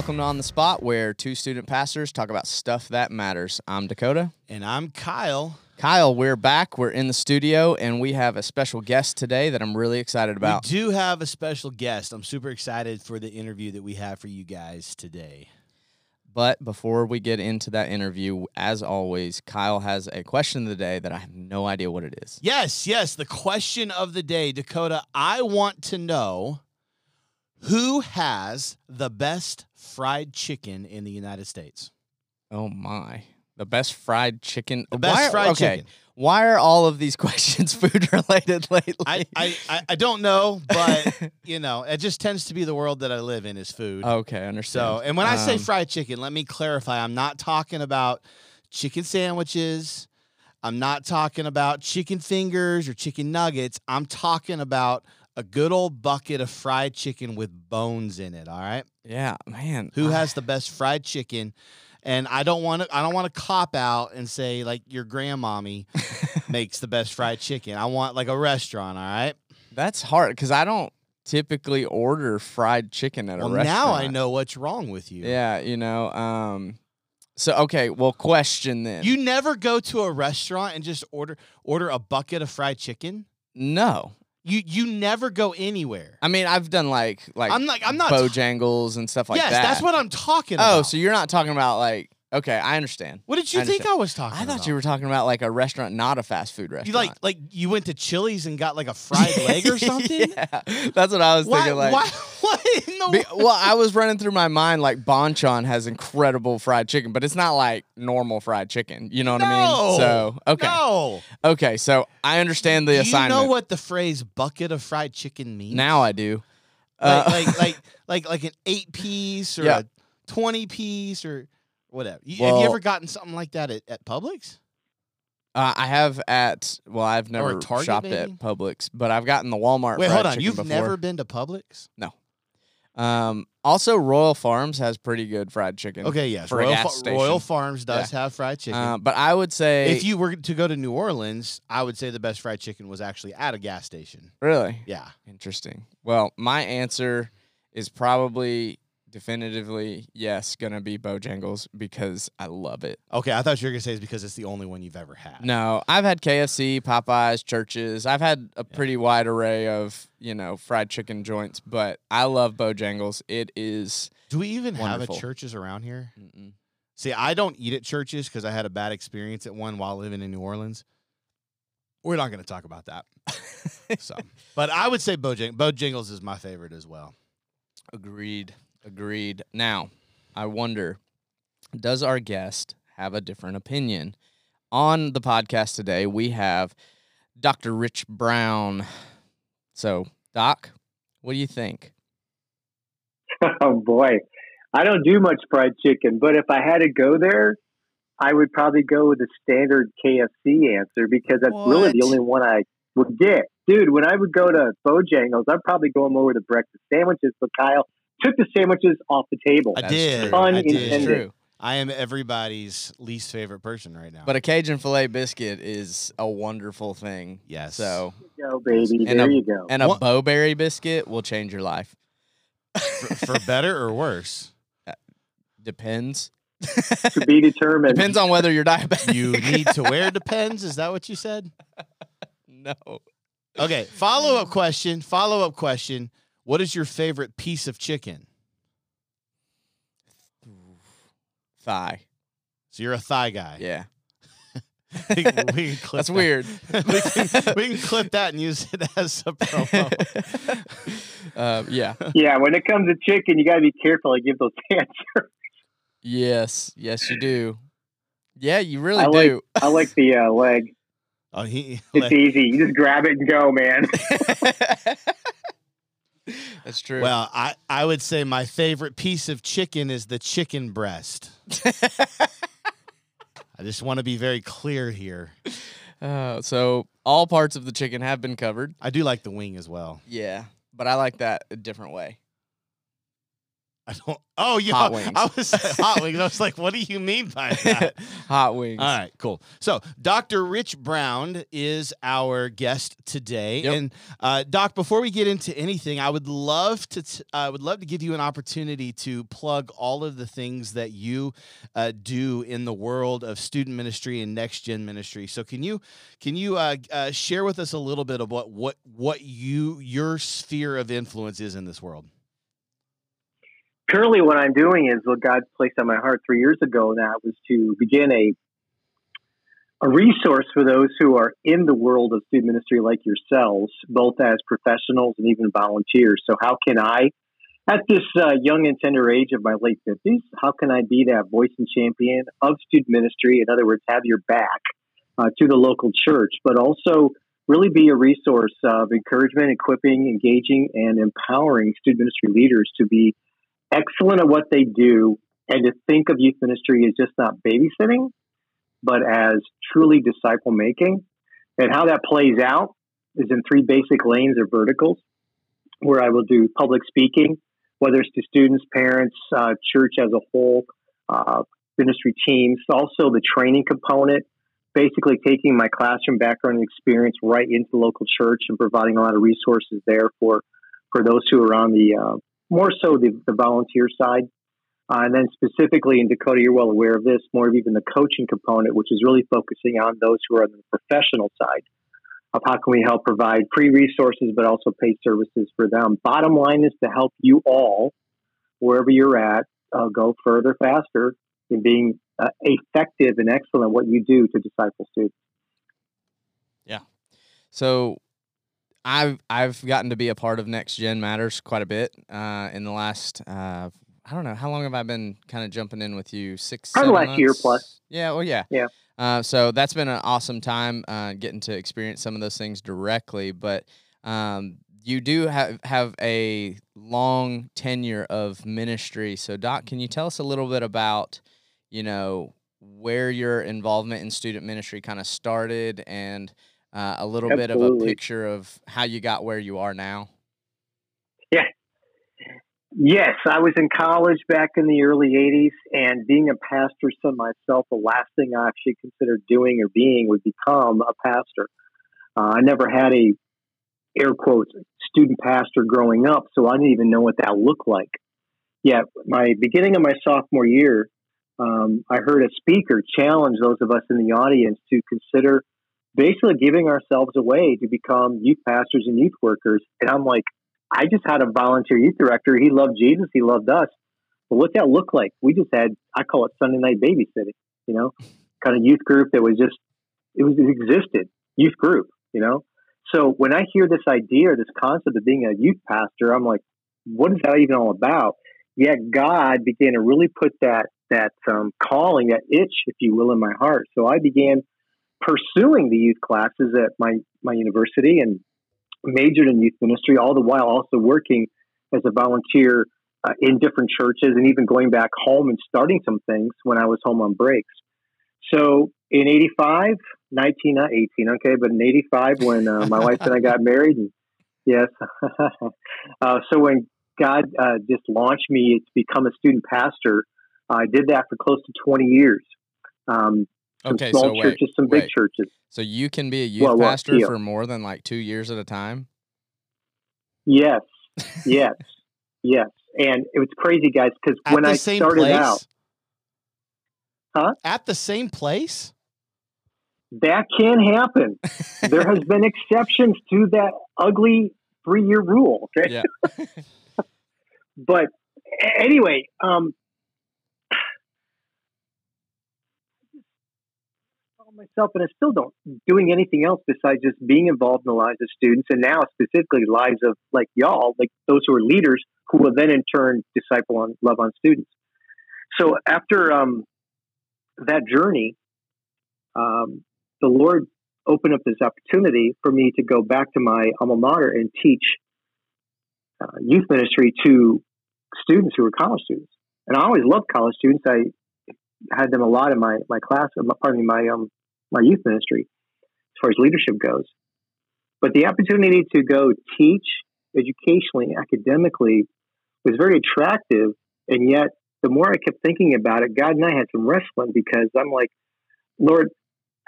Welcome to On the Spot, where two student pastors talk about stuff that matters. I'm Dakota. And I'm Kyle. Kyle, we're back. We're in the studio, and we have a special guest today that I'm really excited about. We do have a special guest. I'm super excited for the interview that we have for you guys today. But before we get into that interview, as always, Kyle has a question of the day that I have no idea what it is. Yes, yes. The question of the day, Dakota, I want to know who has the best fried chicken in the United States? Oh my. The best fried chicken. The best Why fried okay. chicken. Why are all of these questions food related lately? I, I, I, don't know, but you know, it just tends to be the world that I live in is food. okay, understand. So, and when I say Um, fried chicken, let me clarify. I'm not talking about chicken sandwiches. I'm not talking about chicken fingers or chicken nuggets. I'm talking about a good old bucket of fried chicken with bones in it. All right. yeah, man. Who has the best fried chicken? And I don't want to. I don't want to cop out and say like your grandmommy makes the best fried chicken. I want like a restaurant. All right. That's hard because I don't typically order fried chicken at a Well, restaurant. now I know what's wrong with you. Yeah, you know. Um, so okay, well, question then. You never go to a restaurant and just order order a bucket of fried chicken. no, You you never go anywhere. I mean I've done like like I'm like I'm not. Bojangles and stuff like yes, that. Yes, that's what I'm talking oh, about. Oh, so you're not talking about like okay, I understand. what did you I think. I was talking? I thought about? you were talking about like a restaurant, not a fast food restaurant. You like like you went to Chili's and got like a fried leg or something. yeah, that's what I was Why? thinking. Like, why? In the Be- well, I was running through my mind like Bonchon has incredible fried chicken, but it's not like normal fried chicken. You know what I mean? So okay, No. okay. So I understand the assignment. Do you know what the phrase "bucket of fried chicken" means? now I do. like, Uh, like like like like an eight piece or Yeah. a twenty piece or whatever. You, have you ever gotten something like that at, at Publix? uh, I have at well, I've never Target, shopped maybe? at Publix, but I've gotten the Walmart. Wait, hold on. You've before. never been to Publix? Um, also, Royal Farms has pretty good fried chicken. Okay, yes. for a Royal, gas Fa- station. Royal Farms does have fried chicken. Uh, but I would say if you were to go to New Orleans, I would say the best fried chicken was actually at a gas station. really Yeah. interesting. Well, my answer is probably definitively yes, gonna be Bojangles because I love it. Okay, I thought you were gonna say it's because it's the only one you've ever had. No, I've had KFC, Popeyes, Church's. I've had a pretty wide array of you know fried chicken joints, but I love Bojangles. It is. Do we even Wonderful. have a Church's around here? Mm-mm. See, I don't eat at Church's because I had a bad experience at one while living in New Orleans. We're not going to talk about that. so, but I would say Bojang- Bojangles is my favorite as well. Agreed. Agreed. Now, I wonder does our guest have a different opinion? On the podcast today, we have Dr. Rich Brown. So, Doc, what do you think? Oh boy, I don't do much fried chicken, but if I had to go there, I would probably go with the standard KFC answer because that's really the only one I would get. Dude, when I would go to Bojangles, I'd probably go more with the breakfast sandwiches, but Kyle took the sandwiches off the table. I did. true. Pun I That's did. intended. true. I am everybody's least favorite person right now. But a Cajun filet biscuit is a wonderful thing. yes. So, There you go, baby. And there a- you go. and a What- Bo-Berry biscuit will change your life. for, for better or worse, uh, Depends. to be determined. Depends on whether you're diabetic. you need to wear depends. Is that what you said? no. Okay. Follow up question. Follow up question. What is your favorite piece of chicken? Thigh. So you're a thigh guy. Yeah. we can, we can clip That's that. weird. we, can, we can clip that and use it as a promo. uh, yeah. yeah, when it comes to chicken, you got to be careful. I give those answers. Yes. Yes, you do. Yeah, you really I like- do. I like the uh, leg. Oh, he, It's easy. You just grab it and go, man. That's true. well, I, I would say my favorite piece of chicken is the chicken breast. I just want to be very clear here. Uh, so all parts of the chicken have been covered. I do like the wing as well. Yeah, but I like that a different way. I don't. Oh, yeah. Hot wings. I was hot wings. I was like, what do you mean by that? Hot wings. All right, cool. So, Dr. Rich Brown is our guest today, Yep. and uh, Doc. Before we get into anything, I would love to. T- I would love to give you an opportunity to plug all of the things that you uh, do in the world of student ministry and next gen ministry. So, can you can you uh, uh, share with us a little bit of what what what you your sphere of influence is in this world? Currently what I'm doing is what God placed on my heart three years ago, that was to begin a a resource for those who are in the world of student ministry like yourselves, both as professionals and even volunteers. So how can I, at this uh, young and tender age of my late 50s, how can I be that voice and champion of student ministry? In other words, have your back uh, to the local church, but also really be a resource of encouragement, equipping, engaging, and empowering student ministry leaders to be excellent at what they do and to think of youth ministry as just not babysitting, but as truly disciple making. And how that plays out is in three basic lanes or verticals where I will do public speaking, whether it's to students, parents, uh, church as a whole, uh, ministry teams, also the training component, basically taking my classroom background and experience right into local church and providing a lot of resources there for, for those who are on the uh, more so the, the volunteer side. Uh, and then specifically in Dakota, you're well aware of this, more of even the coaching component, which is really focusing on those who are on the professional side of how can we help provide free resources, but also paid services for them. Bottom line is to help you all, wherever you're at, uh, go further, faster in being uh, effective and excellent what you do to disciple students. Yeah. So I've I've gotten to be a part of Next Gen Matters quite a bit uh, in the last uh, I don't know how long have I been kind of jumping in with you six Probably last year months? plus. Yeah, well, yeah, Yeah. Uh, so that's been an awesome time uh, getting to experience some of those things directly. But um, you do have have a long tenure of ministry. So Doc, can you tell us a little bit about you know where your involvement in student ministry kind of started and uh, a little bit of a picture of how you got where you are now. Yeah. Yes, I was in college back in the early 80s, and being a pastor son myself, the last thing I actually considered doing or being would become a pastor. Uh, I never had a, air quotes, student pastor growing up, so I didn't even know what that looked like. Yet, my beginning of my sophomore year, um, I heard a speaker challenge those of us in the audience to consider basically giving ourselves away to become youth pastors and youth workers. And I'm like, I just had a volunteer youth director. He loved Jesus. He loved us. But what's that looked like? We just had, I call it Sunday night babysitting, you know, kind of youth group that was just, it was, it existed, youth group, you know? So when I hear this idea, this concept of being a youth pastor, I'm like, what is that even all about? Yet God began to really put that, that um, calling, that itch, if you will, in my heart. So I began pursuing the youth classes at my, my university and majored in youth ministry, all the while also working as a volunteer uh, in different churches and even going back home and starting some things when I was home on breaks. So in 85, 19, not 18, okay, but in 85 when uh, my wife and I got married, and yes. uh, so when God uh, just launched me to become a student pastor, I did that for close to 20 years. Um, some Okay, small so wait, churches, some big wait. churches. So you can be a youth Well, pastor yeah. for more than like two years at a time. Yes, yes, yes. And it was crazy, guys, because when I started place? out, Huh? At the same place? that can happen. there has been exceptions to that ugly three-year rule. Okay, Yeah. but anyway, um, found myself, and I still don't doing anything else besides just being involved in the lives of students, and now specifically lives of like y'all, like those who are leaders, who will then in turn disciple on love on students. So after um, that journey, um, the Lord opened up this opportunity for me to go back to my alma mater and teach uh, youth ministry to students who were college students. And I always loved college students. I had them a lot in my my class, uh, pardon me, my um my youth ministry as far as leadership goes. But the opportunity to go teach educationally, academically, was very attractive And yet, the more I kept thinking about it, God and I had some wrestling because I'm like, Lord,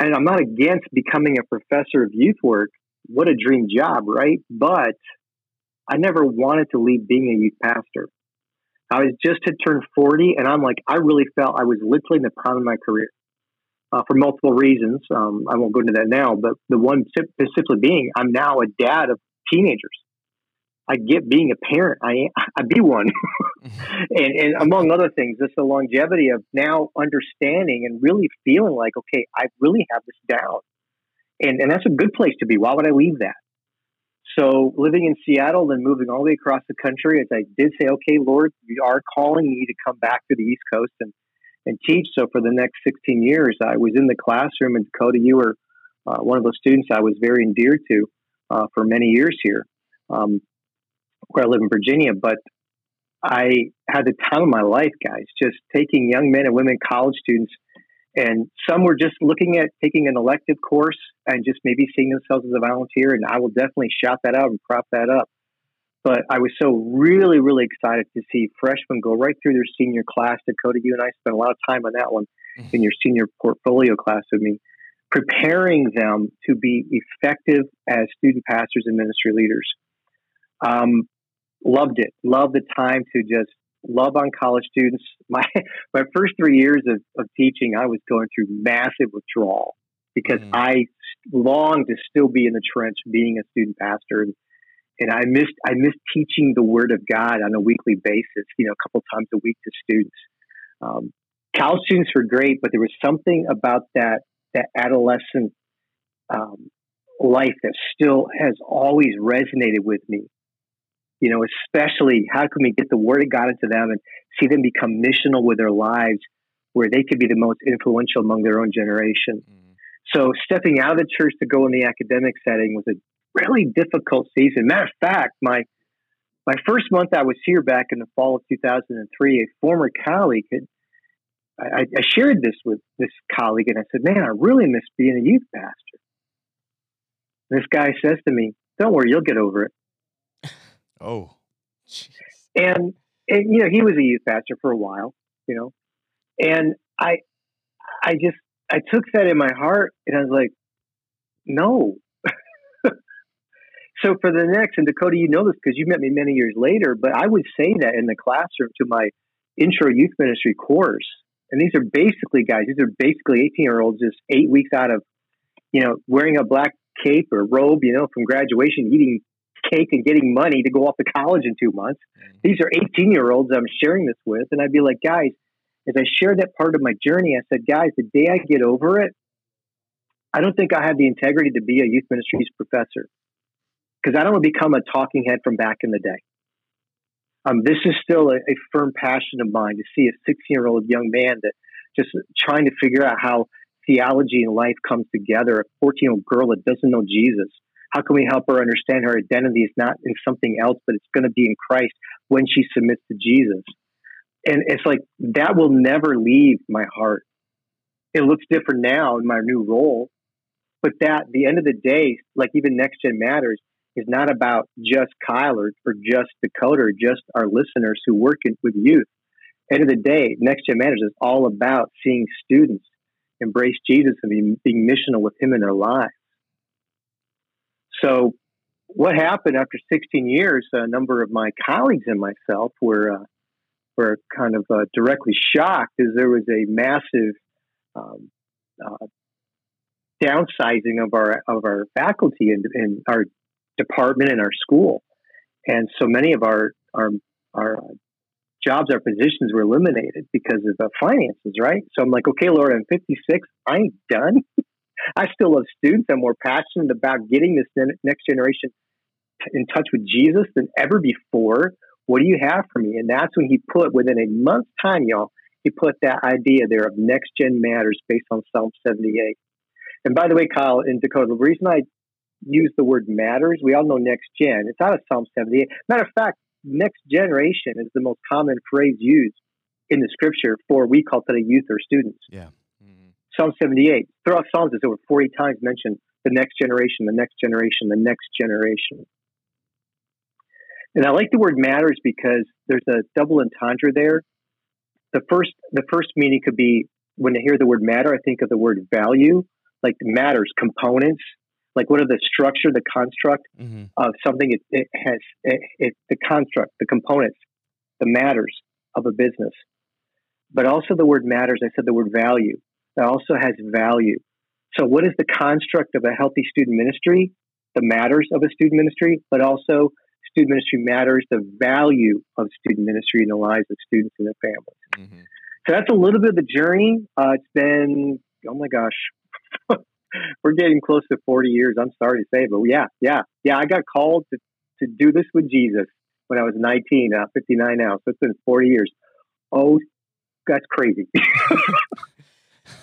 and I'm not against becoming a professor of youth work. What a dream job, right? But I never wanted to leave being a youth pastor. I was just had turned 40, and I'm like, I really felt I was literally in the prime of my career uh, for multiple reasons. Um, I won't go into that now, but the one specifically being, I'm now a dad of teenagers. I get being a parent. I I be one, and and among other things, just the longevity of now understanding and really feeling like, okay, I really have this down, and and that's a good place to be. Why would I leave that? So living in Seattle, then moving all the way across the country, as I did say, okay, Lord, you are calling me to come back to the East Coast and and teach. So for the next 16 years, I was in the classroom, and Dakota, you were uh, one of those students I was very endeared to uh, for many years here. Um, where I live in Virginia, but I had the time of my life, guys, just taking young men and women, college students, and some were just looking at taking an elective course and just maybe seeing themselves as a volunteer. And I will definitely shout that out and prop that up. But I was so really, really excited to see freshmen go right through their senior class. Dakota, you and I spent a lot of time on that one mm-hmm. in your senior portfolio class with me, preparing them to be effective as student pastors and ministry leaders. Um, loved it. Loved the time to just love on college students. My my first three years of, of teaching, I was going through massive withdrawal because mm. I longed to still be in the trench, being a student pastor, and, and I missed I missed teaching the Word of God on a weekly basis. You know, a couple times a week to students. Um, college students were great, but there was something about that that adolescent um, life that still has always resonated with me you know, especially how can we get the word of God into them and see them become missional with their lives where they could be the most influential among their own generation. Mm-hmm. So stepping out of the church to go in the academic setting was a really difficult season. Matter of fact, my my first month I was here back in the fall of 2003, a former colleague had I, I shared this with this colleague and I said, "Man, I really miss being a youth pastor." This guy says to me, "Don't worry, you'll get over it." Oh, and, and you know he was a youth pastor for a while, you know, and I I just I took that in my heart and I was like, no. So for the next, and Dakota, you know this because you met me many years later, but I would say that in the classroom to my intro youth ministry course. And these are basically guys, these are basically 18 year olds just eight weeks out of, you know, wearing a black cape or robe, you know, from graduation, eating cake and getting money to go off to college in two months. Mm-hmm. These are 18 year olds I'm sharing this with. And I'd be like, guys, as I share that part of my journey, I said, guys, the day I get over it, I don't think I have the integrity to be a youth ministries professor because I don't want to become a talking head from back in the day. Um, this is still a, a, firm passion of mine to see a 16 year old young man that just trying to figure out how theology and life comes together, a 14 year old girl that doesn't know Jesus, how can we help her understand her identity is not in something else, but it's going to be in Christ when she submits to Jesus? And it's like that will never leave my heart. It looks different now in my new role, but that the end of the day, like even Next Gen Matters, is not about just Kyle or, or just Dakota or just our listeners who work in, with youth. End of the day, Next Gen Matters is all about seeing students embrace Jesus and being, being missional with Him in their lives. So, what happened after 16 years? A number of my colleagues and myself were uh, were kind of uh, directly shocked, as there was a massive um, uh, downsizing of our of our faculty and, in our department and our school, and so many of our our our jobs, our positions were eliminated because of the finances, right? So I'm like, okay, Lord, I'm 56. I ain't done. I still love students. I'm more passionate about getting this next generation in touch with Jesus than ever before. What do you have for me? And that's when he put within a month's time, y'all, he put that idea there of next gen matters based on Psalm 78. And by the way, Kyle in Dakota, the reason I use the word matters, we all know next gen. It's out of Psalm 78. Matter of fact, next generation is the most common phrase used in the scripture for we call today youth or students. Yeah. Mm-hmm. Psalm 78. Throughout Psalms, it's over 40 times mentioned the next generation, the next generation, the next generation. And I like the word matters because there's a double entendre there. the first the first meaning could be when I hear the word matter, I think of the word value, like matters, components, like what are the structure, the construct Mhm. of something. It, it has it, it, the construct, the components, the matters of a business. But also the word matters. I said the word value. That also has value. So what is the construct of a healthy student ministry? The matters of a student ministry, but also student ministry matters the value of student ministry in the lives of students and their families. Mhm. So that's a little bit of the journey. Uh, it's been, oh my gosh, we're getting close to 40 years. I'm sorry to say, but yeah, yeah, yeah. I got called to, to do this with Jesus when I was 19, uh, 59 now. So it's been 40 years. Oh, that's crazy.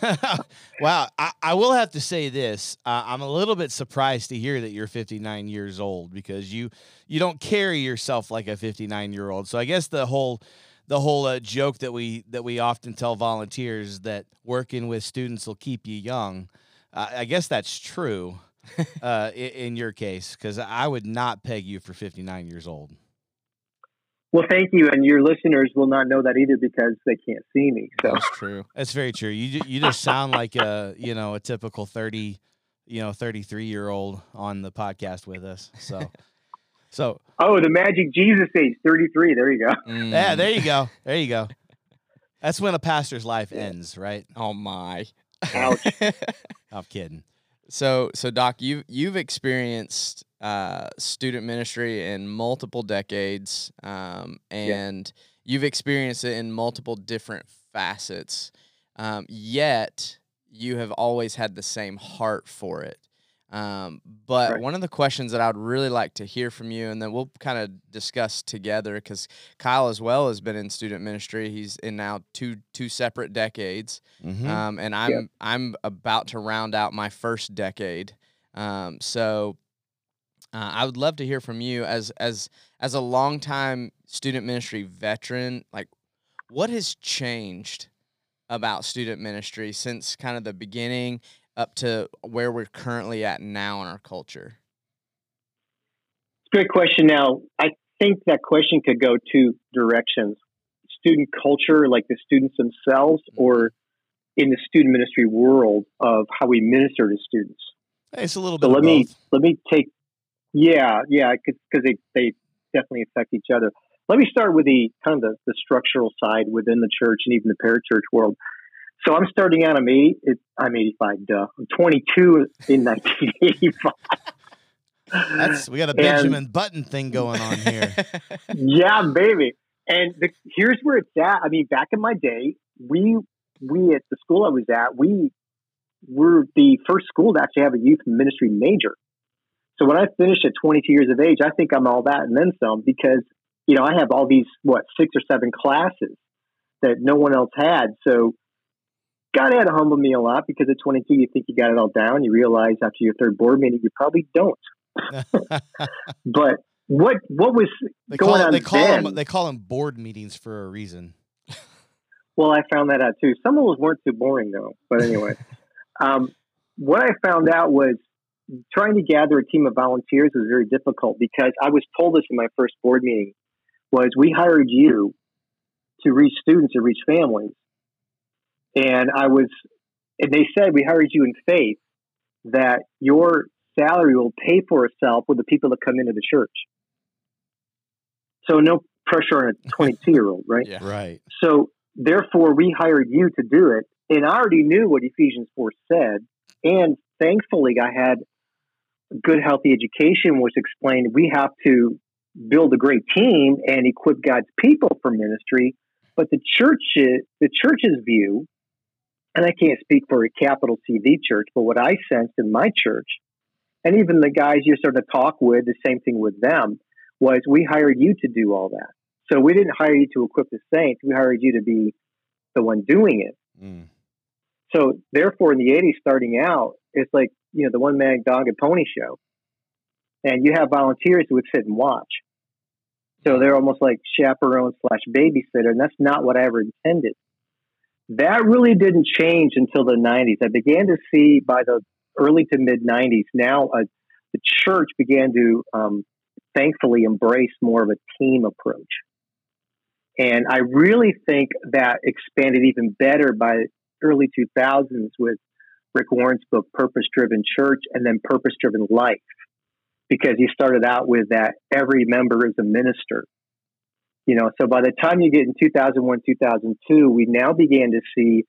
wow. I, I will have to say this. Uh, I'm a little bit surprised to hear that you're 59 years old because you you don't carry yourself like a 59 year old. So I guess the whole the whole uh, joke that we that we often tell volunteers that working with students will keep you young. I guess that's true uh, in, in your case because I would not peg you for 59 years old. well, thank you. And your listeners will not know that either because they can't see me. So That's true. That's very true. You you just sound like a you know a typical thirty, you know thirty three year old on the podcast with us. So, so Oh, the magic Jesus age, 33. There you go. yeah, Mm. there you go, there you go. That's when a pastor's life ends, right? Oh my. Ouch. I'm kidding. So, so Doc, you you've experienced uh, student ministry in multiple decades, um, and you've experienced it in multiple different facets. Um, yet, you have always had the same heart for it. Um, but Right. one of the questions that I would really like to hear from you, and then we'll kind of discuss together, because Kyle as well has been in student ministry. He's in now two two separate decades Mhm. um, and I'm I'm about to round out my first decade. Um, so uh, I would love to hear from you as as as a longtime student ministry veteran. Like, what has changed about student ministry since kind of the beginning up to where we're currently at now in our culture? It's a great question. Now, I think that question could go two directions student culture, like the students themselves, mm-hmm. or in the student ministry world of how we minister to students. It's a little bit. So let me both. let me take, yeah, yeah, because they, they definitely affect each other. Let me start with the kind of the, the structural side within the church and even the parachurch world. So I'm starting out. I'm 80. It, I'm 85. Duh. I'm 22 in 1985. That's we got a And- Benjamin Button thing going on here. yeah, baby. And the, here's where it's at. I mean, back in my day, we we at the school I was at, we were the first school to actually have a youth ministry major. So when I finished at 22 years of age, I think I'm all that and then some because you know I have all these what six or seven classes that no one else had. So God had to humble me a lot because at 22 you think you got it all down. You realize after your third board meeting you probably don't. But what what was They going call on they call then? them they call them board meetings for a reason. Well, I found that out too. Some of those weren't too boring though. But anyway, um, what I found out was trying to gather a team of volunteers was very difficult because I was told this in my first board meeting was we hired you to reach students and reach families. And I was, and they said we hired you in faith that your salary will pay for itself with the people that come into the church. So no pressure on a 22 year old, right? Yeah. Right. So therefore, we hired you to do it. And I already knew what Ephesians 4 said. And thankfully, I had a good, healthy education, which explained we have to build a great team and equip God's people for ministry. But the church, the church's view, and I can't speak for a capital CV church, but what I sensed in my church, and even the guys you started to talk with, the same thing with them, was we hired you to do all that. So we didn't hire you to equip the saints. We hired you to be the one doing it. Mm. So therefore, in the 80s, starting out, it's like, you know, the one man dog and pony show. And you have volunteers who would sit and watch. So they're almost like chaperone slash babysitter. And that's not what I ever intended. That really didn't change until the 90s. I began to see by the early to mid 90s, now uh, the church began to um, thankfully embrace more of a team approach. And I really think that expanded even better by early 2000s with Rick Warren's book, Purpose Driven Church, and then Purpose Driven Life, because he started out with that every member is a minister. You know, so by the time you get in 2001, 2002, we now began to see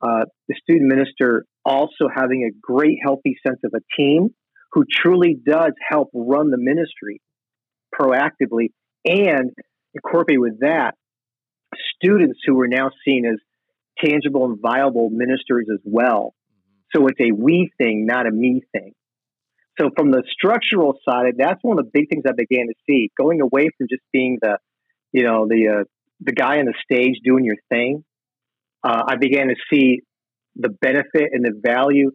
uh, the student minister also having a great, healthy sense of a team who truly does help run the ministry proactively and incorporate with that students who are now seen as tangible and viable ministers as well. So it's a we thing, not a me thing. So from the structural side, that's one of the big things I began to see, going away from just being the, you know, the uh, the guy on the stage doing your thing. Uh, I began to see the benefit and the value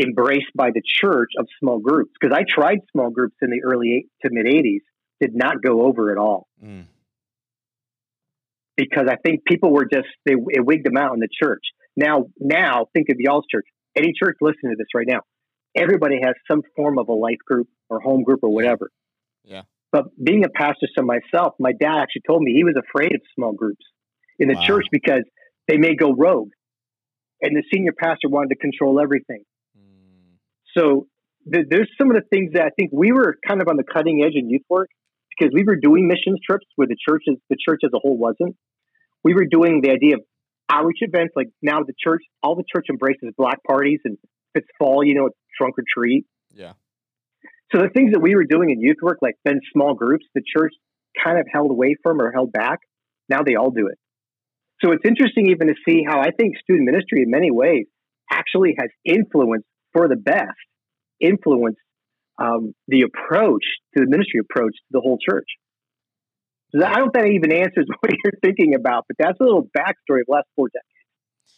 embraced by the church of small groups because I tried small groups in the early eight to mid '80s, did not go over at all. Mm. Because I think people were just they it wigged them out in the church. Now, now think of y'all's church any church listening to this right now, everybody has some form of a life group or home group or whatever. Yeah. But being a pastor so myself, my dad actually told me he was afraid of small groups in the wow. church because they may go rogue. And the senior pastor wanted to control everything. Mm. So th- there's some of the things that I think we were kind of on the cutting edge in youth work because we were doing missions trips where the churches the church as a whole wasn't. We were doing the idea of outreach events like now the church all the church embraces black parties and if it's fall you know it's trunk or treat yeah so the things that we were doing in youth work like then small groups the church kind of held away from or held back now they all do it so it's interesting even to see how i think student ministry in many ways actually has influenced for the best influenced um, the approach to the ministry approach to the whole church I don't think that even answers what you're thinking about, but that's a little backstory of the last four decades.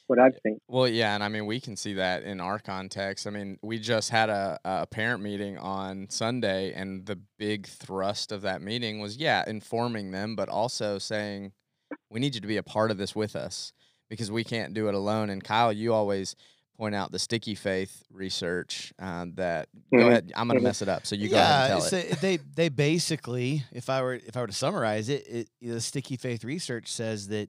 What I've seen. Well, yeah, and I mean we can see that in our context. I mean, we just had a, a parent meeting on Sunday, and the big thrust of that meeting was, yeah, informing them, but also saying we need you to be a part of this with us because we can't do it alone. And Kyle, you always point out the sticky faith research um, that mm-hmm. go ahead i'm going to mm-hmm. mess it up so you go ahead and tell it they they basically if i were if i were to summarize it, it the sticky faith research says that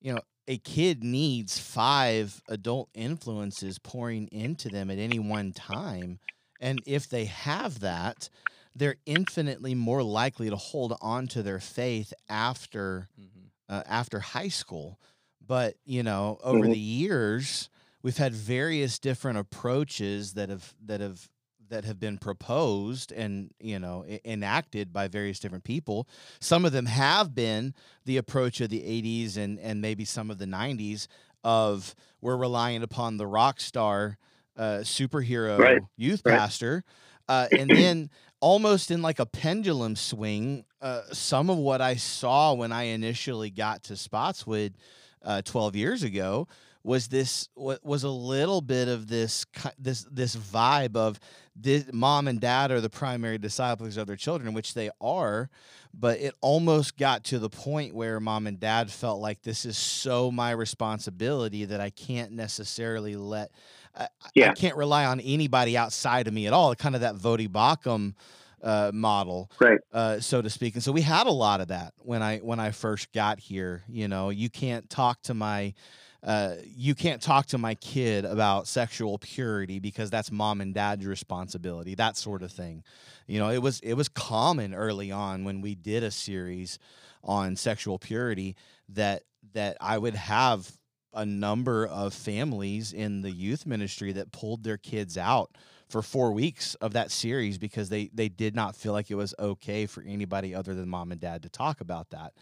you know a kid needs five adult influences pouring into them at any one time and if they have that they're infinitely more likely to hold on to their faith after mm-hmm. uh, after high school but you know over mm-hmm. the years we've had various different approaches that have that have that have been proposed and you know enacted by various different people some of them have been the approach of the 80s and and maybe some of the 90s of we're relying upon the rock star uh, superhero right. youth right. pastor uh, and then almost in like a pendulum swing uh, some of what i saw when i initially got to spotswood uh, 12 years ago was this was a little bit of this this this vibe of this mom and dad are the primary disciples of their children which they are but it almost got to the point where mom and dad felt like this is so my responsibility that I can't necessarily let I, yeah. I can't rely on anybody outside of me at all kind of that Voddie Baucham uh, model, right? Uh, so to speak. And so we had a lot of that when I when I first got here. You know, you can't talk to my uh, you can't talk to my kid about sexual purity because that's mom and dad's responsibility that sort of thing. You know it was it was common early on when we did a series on sexual purity that that i would have a number of families in the youth ministry that pulled their kids out for four weeks of that series because they they did not feel like it was okay for anybody other than mom and dad to talk about that.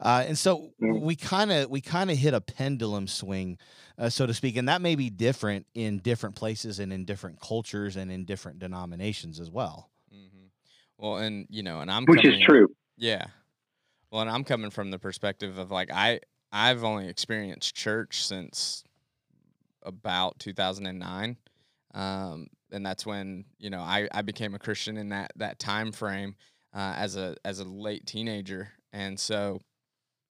Uh, and so mm. we kind of we kind of hit a pendulum swing uh, so to speak and that may be different in different places and in different cultures and in different denominations as well. Mm-hmm. well and you know and i'm which coming, is true. Yeah. Well and i'm coming from the perspective of like i i've only experienced church since about 2009 um, and that's when you know I, I became a Christian in that that time frame uh, as a as a late teenager, and so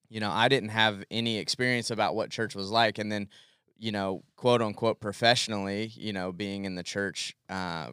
you know I didn't have any experience about what church was like, and then you know quote unquote professionally, you know being in the church, uh,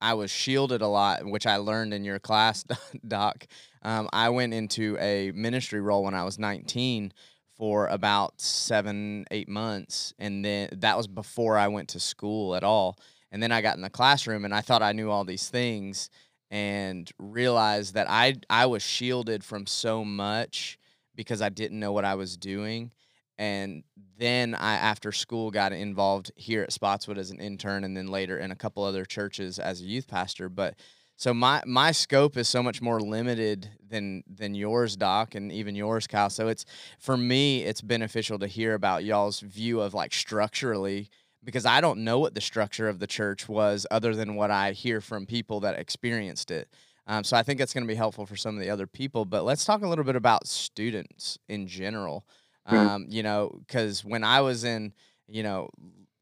I was shielded a lot, which I learned in your class, Doc. Um, I went into a ministry role when I was 19 for about seven, eight months. And then that was before I went to school at all. And then I got in the classroom and I thought I knew all these things and realized that I, I was shielded from so much because I didn't know what I was doing. And then I, after school, got involved here at Spotswood as an intern, and then later in a couple other churches as a youth pastor. But so my my scope is so much more limited than than yours, Doc, and even yours, Kyle. So it's for me, it's beneficial to hear about y'all's view of like structurally because I don't know what the structure of the church was other than what I hear from people that experienced it. Um, so I think that's going to be helpful for some of the other people. But let's talk a little bit about students in general. Um. You know, because when I was in, you know,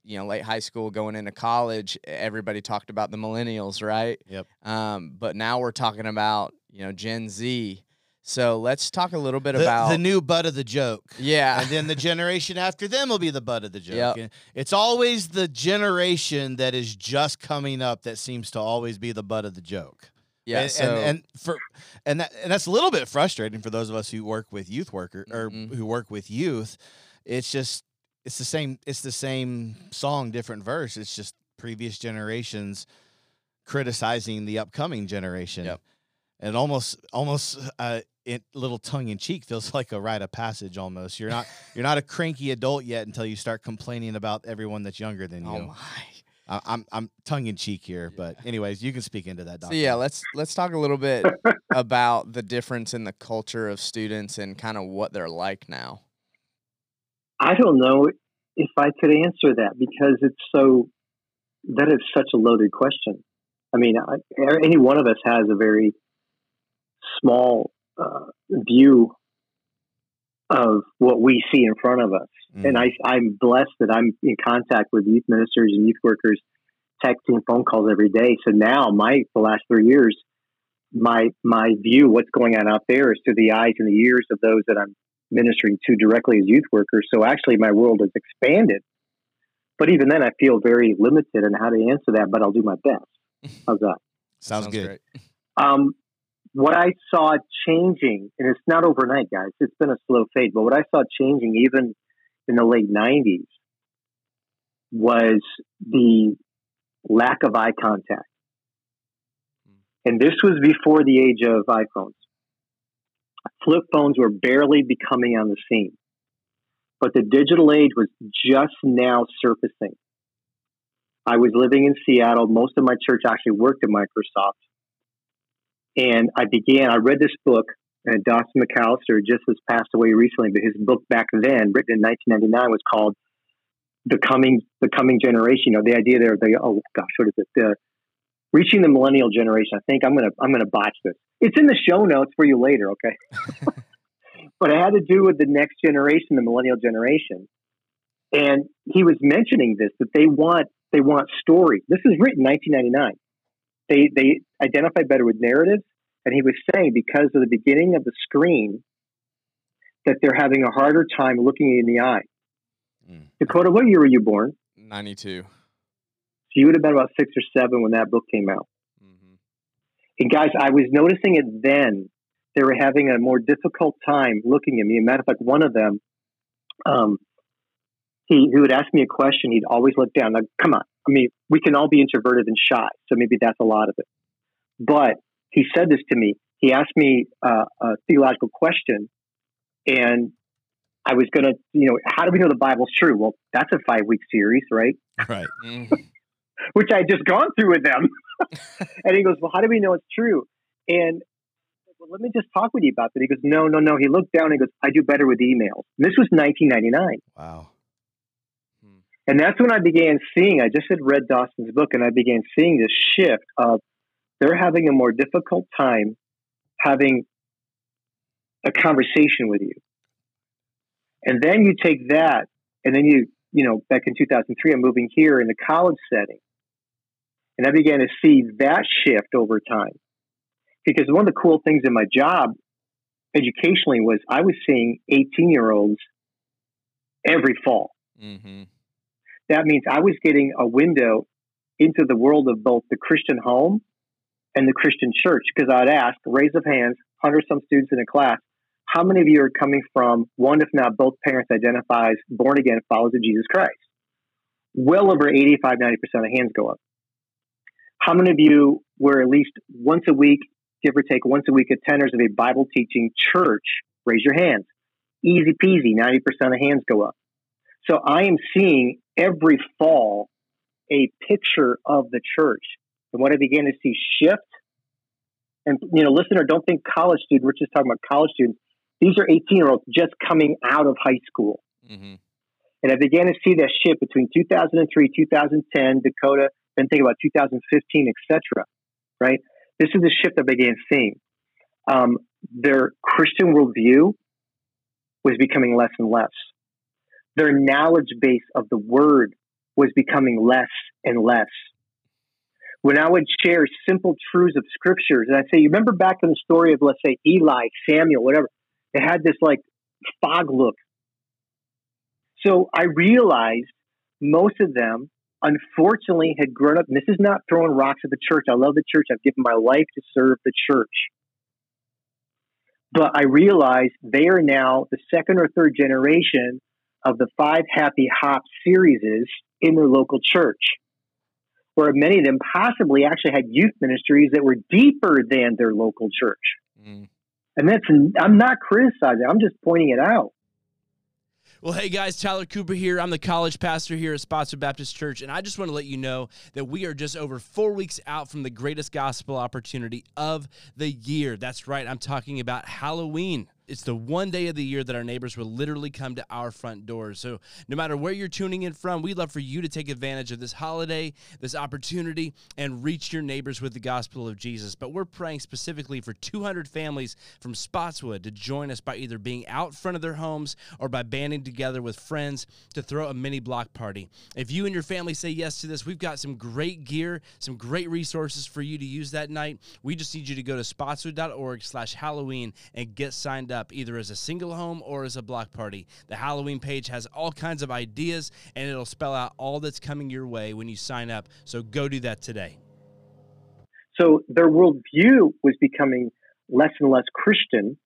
you know late high school going into college everybody talked about the millennials right yep um, but now we're talking about you know gen z so let's talk a little bit the, about the new butt of the joke yeah and then the generation after them will be the butt of the joke yep. it's always the generation that is just coming up that seems to always be the butt of the joke yeah, and, so, and, and for and that and that's a little bit frustrating for those of us who work with youth worker or mm-hmm. who work with youth. It's just it's the same it's the same song different verse it's just previous generations criticizing the upcoming generation yep. and almost almost uh it little tongue in cheek feels like a rite of passage almost you're not you're not a cranky adult yet until you start complaining about everyone that's younger than oh you. oh my I, I'm I'm tongue in cheek here, yeah. but anyways, you can speak into that. Doctor. So yeah, let's let's talk a little bit about the difference in the culture of students and kind of what they're like now. I don't know if I could answer that because it's so that is such a loaded question. I mean, I, any one of us has a very small uh, view of what we see in front of us, mm. and I, I'm blessed that I'm in contact with youth ministers and youth workers, texting, phone calls every day. So now, my the last three years, my my view, what's going on out there, is through the eyes and the ears of those that I'm ministering to directly as youth workers. So actually, my world has expanded. But even then, I feel very limited in how to answer that. But I'll do my best. How's that? Sounds, Sounds good. Um, what I saw changing, and it's not overnight, guys. It's been a slow fade. But what I saw changing, even in the late '90s, was the lack of eye contact. Hmm. And this was before the age of iPhones flip phones were barely becoming on the scene. But the digital age was just now surfacing. I was living in Seattle. Most of my church actually worked at Microsoft. And I began, I read this book, uh, and Dawson McAllister just has passed away recently, but his book back then, written in 1999, was called The Coming, the Coming Generation. You know, the idea there, the, oh gosh, what is it? The, reaching the millennial generation. I think I'm gonna I'm gonna botch this. It's in the show notes for you later, okay? but it had to do with the next generation, the millennial generation, and he was mentioning this that they want they want stories. This is written 1999. They they identify better with narratives, and he was saying because of the beginning of the screen that they're having a harder time looking in the eye. Mm. Dakota, what year were you born? 92. So you would have been about six or seven when that book came out. Mm-hmm. And guys, I was noticing it then. They were having a more difficult time looking at me. As a matter of fact, one of them, um, he, he would ask me a question. He'd always look down. Like, come on. I mean, we can all be introverted and shy, so maybe that's a lot of it. But he said this to me. He asked me uh, a theological question, and I was going to, you know, how do we know the Bible's true? Well, that's a five week series, right? Right. Mm-hmm which I just gone through with them. and he goes, Well, how do we know it's true? And well, let me just talk with you about that. He goes, No, no, no. He looked down and he goes, I do better with emails. And this was 1999. Wow. And that's when I began seeing, I just had read Dawson's book and I began seeing this shift of they're having a more difficult time having a conversation with you. And then you take that and then you you know, back in 2003, I'm moving here in the college setting. And I began to see that shift over time. Because one of the cool things in my job educationally was I was seeing 18 year olds every fall. Mm-hmm. That means I was getting a window into the world of both the Christian home and the Christian church. Because I'd ask, raise of hands, hundred some students in a class, how many of you are coming from one, if not both parents identifies born again followers of Jesus Christ? Well over 85, 90% of hands go up. How many of you were at least once a week, give or take once a week, attenders of a Bible teaching church? Raise your hands. Easy peasy, 90% of hands go up. So I am seeing every fall a picture of the church. And what I began to see shift, and you know, listener, don't think college student. We're just talking about college students. These are 18 year olds just coming out of high school. Mm-hmm. And I began to see that shift between 2003, 2010, Dakota, then think about 2015, etc. Right? This is the shift I began seeing. Um, their Christian worldview was becoming less and less. Their knowledge base of the word was becoming less and less. When I would share simple truths of scriptures, and I'd say, you remember back in the story of, let's say, Eli, Samuel, whatever, it had this like fog look. So I realized most of them, unfortunately, had grown up. And this is not throwing rocks at the church. I love the church. I've given my life to serve the church. But I realized they are now the second or third generation of the five happy hop series in their local church, where many of them possibly actually had youth ministries that were deeper than their local church. Mm. And that's, I'm not criticizing, I'm just pointing it out. Well, hey guys, Tyler Cooper here. I'm the college pastor here at Spotswood Baptist Church, and I just want to let you know that we are just over four weeks out from the greatest gospel opportunity of the year. That's right, I'm talking about Halloween it's the one day of the year that our neighbors will literally come to our front doors. So no matter where you're tuning in from, we'd love for you to take advantage of this holiday, this opportunity, and reach your neighbors with the gospel of Jesus. But we're praying specifically for 200 families from Spotswood to join us by either being out front of their homes or by banding together with friends to throw a mini block party. If you and your family say yes to this, we've got some great gear, some great resources for you to use that night. We just need you to go to spotswood.org slash Halloween and get signed up either as a single home or as a block party. The Halloween page has all kinds of ideas and it'll spell out all that's coming your way when you sign up. So go do that today. So their worldview was becoming less and less Christian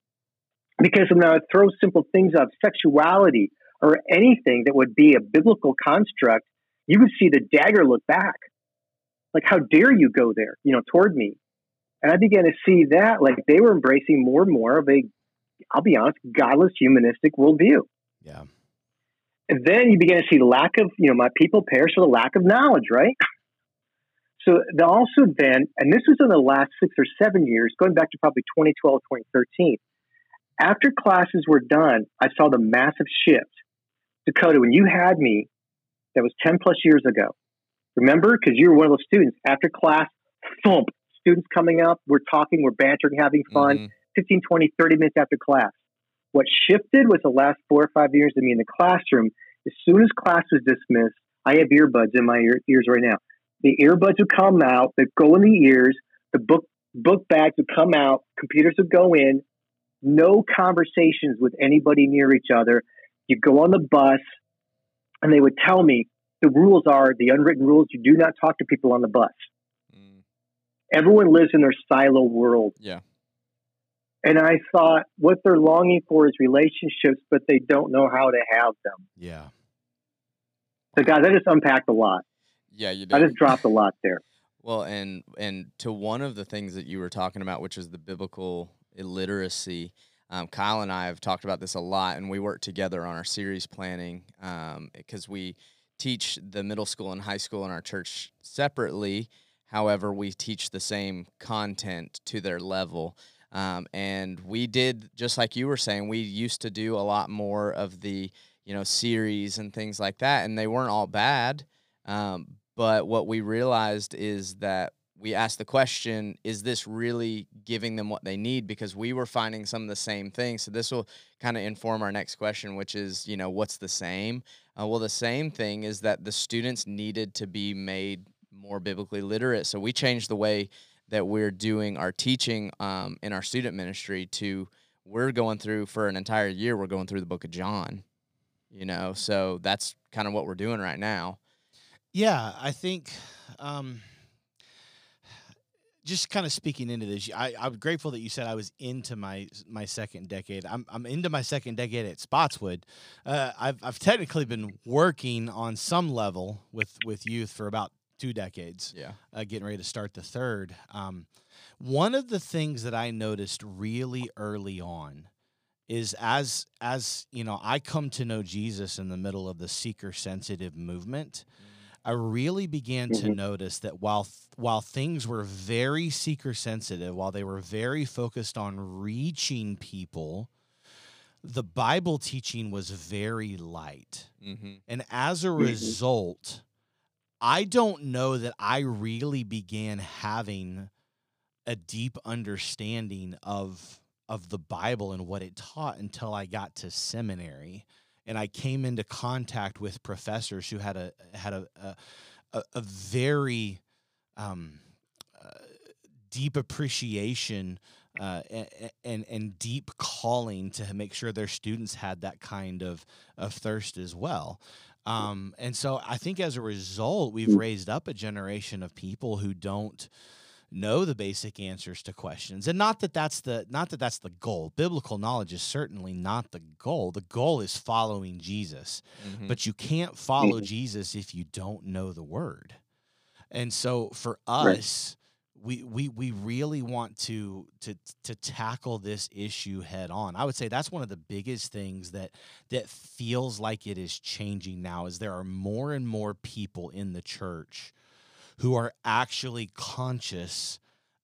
because when I would throw simple things of sexuality or anything that would be a biblical construct, you would see the dagger look back. Like, how dare you go there, you know, toward me? And I began to see that, like, they were embracing more and more of a I'll be honest, godless humanistic worldview. Yeah. And then you begin to see lack of, you know, my people perish for the lack of knowledge, right? So the, also then, and this was in the last six or seven years, going back to probably 2012, 2013, after classes were done, I saw the massive shift. Dakota, when you had me, that was 10 plus years ago. Remember? Because you were one of those students. After class, thump, students coming up, we're talking, we're bantering, having fun. Mm-hmm. 15, 20, 30 minutes after class. What shifted was the last four or five years of me in the classroom. As soon as class was dismissed, I have earbuds in my ear, ears right now. The earbuds would come out, they go in the ears, the book book bags would come out, computers would go in, no conversations with anybody near each other. You go on the bus, and they would tell me the rules are the unwritten rules. You do not talk to people on the bus. Mm. Everyone lives in their silo world. Yeah. And I thought what they're longing for is relationships, but they don't know how to have them. Yeah. So, guys, I just unpacked a lot. Yeah, you did. I just dropped a lot there. Well, and and to one of the things that you were talking about, which is the biblical illiteracy. Um, Kyle and I have talked about this a lot, and we work together on our series planning because um, we teach the middle school and high school in our church separately. However, we teach the same content to their level. Um, and we did just like you were saying. We used to do a lot more of the you know series and things like that, and they weren't all bad. Um, but what we realized is that we asked the question is this really giving them what they need because we were finding some of the same things so this will kind of inform our next question which is you know what's the same uh, well the same thing is that the students needed to be made more biblically literate so we changed the way that we're doing our teaching um, in our student ministry to we're going through for an entire year we're going through the book of john you know so that's kind of what we're doing right now Yeah, I think um, just kind of speaking into this, I, I'm grateful that you said I was into my my second decade. I'm I'm into my second decade at Spotswood. Uh, I've I've technically been working on some level with with youth for about two decades. Yeah. uh, getting ready to start the third. Um, one of the things that I noticed really early on is as as you know, I come to know Jesus in the middle of the seeker sensitive movement. I really began to Mhm. notice that while while things were very seeker sensitive, while they were very focused on reaching people, the Bible teaching was very light. Mm-hmm. And as a Mhm. result, I don't know that I really began having a deep understanding of of the Bible and what it taught until I got to seminary and I came into contact with professors who had a had a a, a, very um, uh, deep appreciation uh, and and deep calling to make sure their students had that kind of of thirst as well. Um, and so I think as a result, we've raised up a generation of people who don't know the basic answers to questions. And not that that's the not that that's the goal. Biblical knowledge is certainly not the goal. The goal is following jesus. Mm-hmm. but you can't follow Mhm. jesus if you don't know the word. And so for us we, we we really want to to to tackle this issue head on. I would say that's one of the biggest things that that feels like it is changing now is there are more and more people in the church who are actually conscious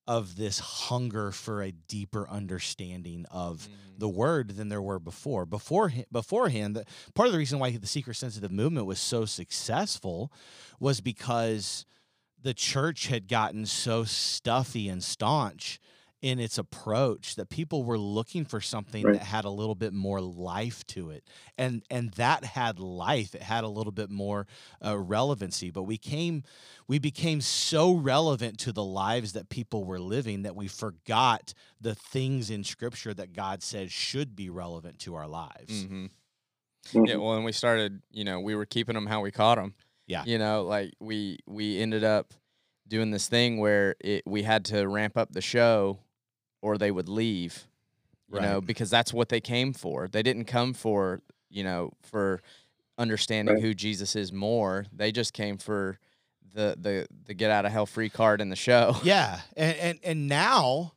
of this hunger for a deeper understanding of Mm-hmm. the word than there were before. Before beforehand, the, part of the reason why the seeker sensitive movement was so successful was because the church had gotten so stuffy and staunch in its approach that people were looking for something Right. that had a little bit more life to it and and that had life it had a little bit more uh, relevancy but we came we became so relevant to the lives that people were living that we forgot the things in scripture that God said should be relevant to our lives. Mm-hmm. Mhm. Yeah, well, and we started, you know, we were keeping them how we caught them. Yeah. You know, like we we ended up doing this thing where it we had to ramp up the show or they would leave. You know, because that's what they came for. They didn't come for, you know, for understanding Right. who Jesus is more. They just came for the the the get out of hell free card in the show. Yeah, and and and now,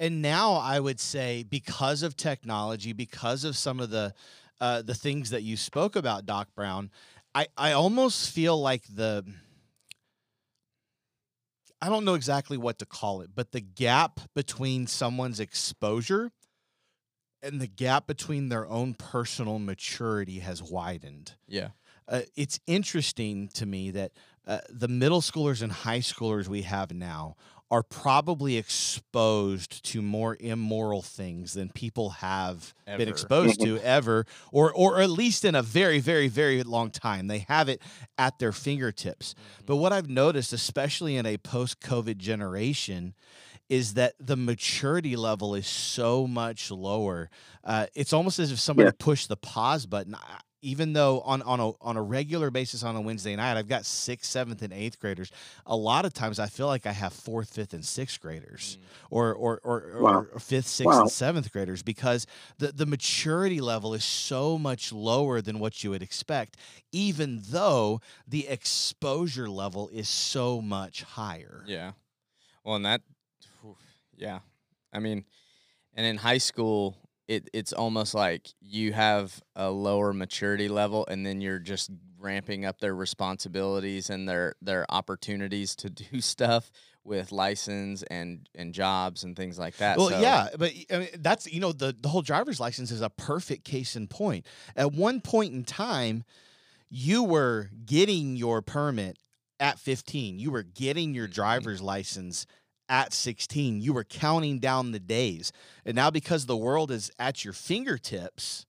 and now I would say because of technology, because of some of the uh, the things that you spoke about, Doc Brown, I I almost feel like the I don't know exactly what to call it, but the gap between someone's exposure and the gap between their own personal maturity has widened Yeah. uh, it's interesting to me that uh, the middle schoolers and high schoolers we have now are probably exposed to more immoral things than people have been exposed to ever or or at least in a very very very long time they have it at their fingertips but what i've noticed especially in a post covid generation is that the maturity level is so much lower. Uh, it's almost as if somebody Yeah. pushed the pause button. I- Even though on on a on a regular basis on a Wednesday night, I've got sixth, seventh, and eighth graders. A lot of times, I feel like I have fourth, fifth, and sixth graders, mm. or or or, or, Wow. or fifth, sixth, Wow. and seventh graders, because the the maturity level is so much lower than what you would expect. Even though the exposure level is so much higher. Yeah. Well, and that, yeah. I mean, and in high school, it it's almost like you have a lower maturity level, and then you're just ramping up their responsibilities and their their opportunities to do stuff with license and and jobs and things like that. Well, So, yeah, but I mean, that's you know the the whole driver's license is a perfect case in point. At one point in time, you were getting your permit at 15. You were getting your Mhm. driver's license at 16. You were counting down the days, and now because the world is at your fingertips.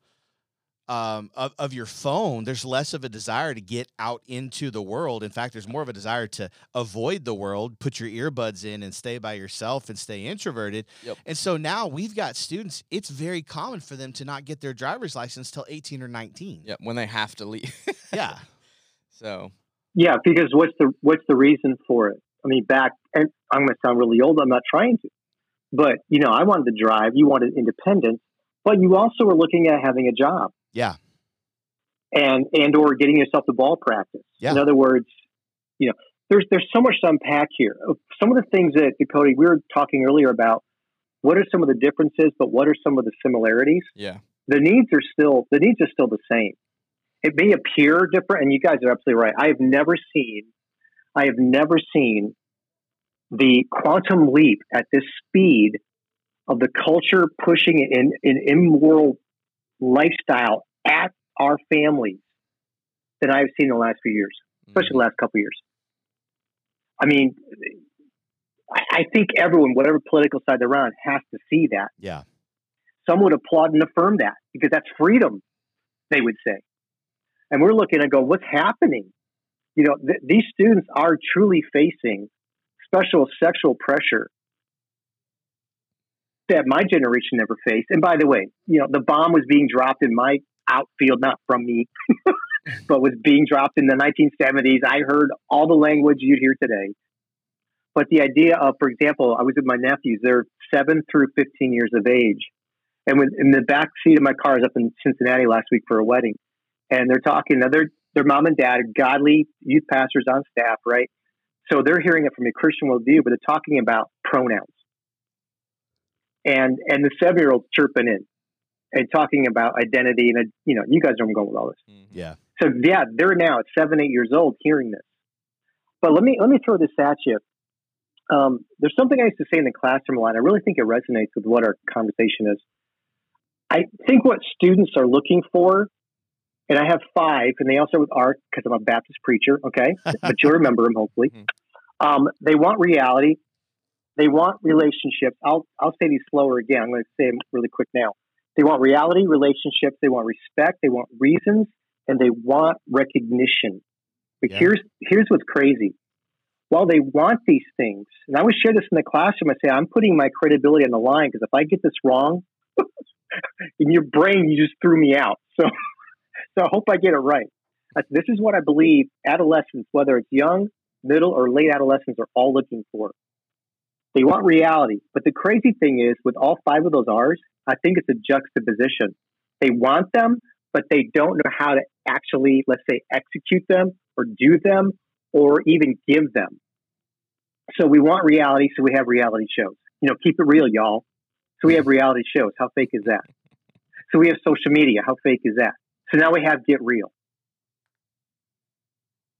Um, of, of your phone, there's less of a desire to get out into the world. In fact, there's more of a desire to avoid the world, put your earbuds in, and stay by yourself and stay introverted. Yep. And so now we've got students, it's very common for them to not get their driver's license till 18 or 19. yeah, when they have to leave. Yeah. so, Yeah, because what's the what's the reason for it? I mean, back and I'm going to sound really old. I'm not trying to, but you know, I wanted to drive. You wanted independence, but you also were looking at having a job. Yeah. And and or getting yourself to ball practice. Yeah. In other words, you know, there's there's so much to unpack here. Some of the things that Dakota we were talking earlier about. What are some of the differences, but what are some of the similarities? Yeah. The needs are still the needs are still the same. It may appear different, and you guys are absolutely right. I have never seen, I have never seen the quantum leap at this speed of the culture pushing an, an immoral lifestyle at our families than I've seen in the last few years, mm. especially the last couple of years. I mean, I I think everyone, whatever political side they're on, has to see that. Yeah. Some would applaud and affirm that because that's freedom, they would say. And we're looking and go, what's happening? You know, th- these students are truly facing special sexual pressure that my generation never faced. And by the way, you know, the bomb was being dropped in my outfield, not from me, but was being dropped in the 1970s. I heard all the language you'd hear today. But the idea of, for example, I was with my nephews, they're seven through 15 years of age. And when, in the back seat of my car, I was up in Cincinnati last week for a wedding. And they're talking, now they're, their mom and dad, godly youth pastors on staff, right? So they're hearing it from a Christian worldview, but they're talking about pronouns. And and the seven year old chirping in and talking about identity and you know, you guys know I'm going with all this. Mhm. Yeah. So yeah, they're now at seven, eight years old hearing this. But let me let me throw this at you. Um, there's something I used to say in the classroom a lot. I really think it resonates with what our conversation is. I think what students are looking for, and I have five, and they all start with art because I'm a Baptist preacher, okay? but you'll remember them hopefully. Um, they want reality. They want relationships. I'll I'll say these slower again. I'm going to say them really quick now. They want reality, relationships. They want respect. They want reasons, and they want recognition. But Yeah. here's here's what's crazy. While they want these things, and I would share this in the classroom, I say I'm putting my credibility on the line because if I get this wrong, in your brain you just threw me out. So, so I hope I get it right. This is what I believe adolescents, whether it's young, middle, or late adolescents, are all looking for. They want reality. But the crazy thing is, with all five of those R's, I think it's a juxtaposition. They want them, but they don't know how to actually, let's say, execute them or do them or even give them. So we want reality, so we have reality shows. You know, keep it real, y'all. So we have reality shows. How fake is that? So we have social media. How fake is that? So now we have Get Real.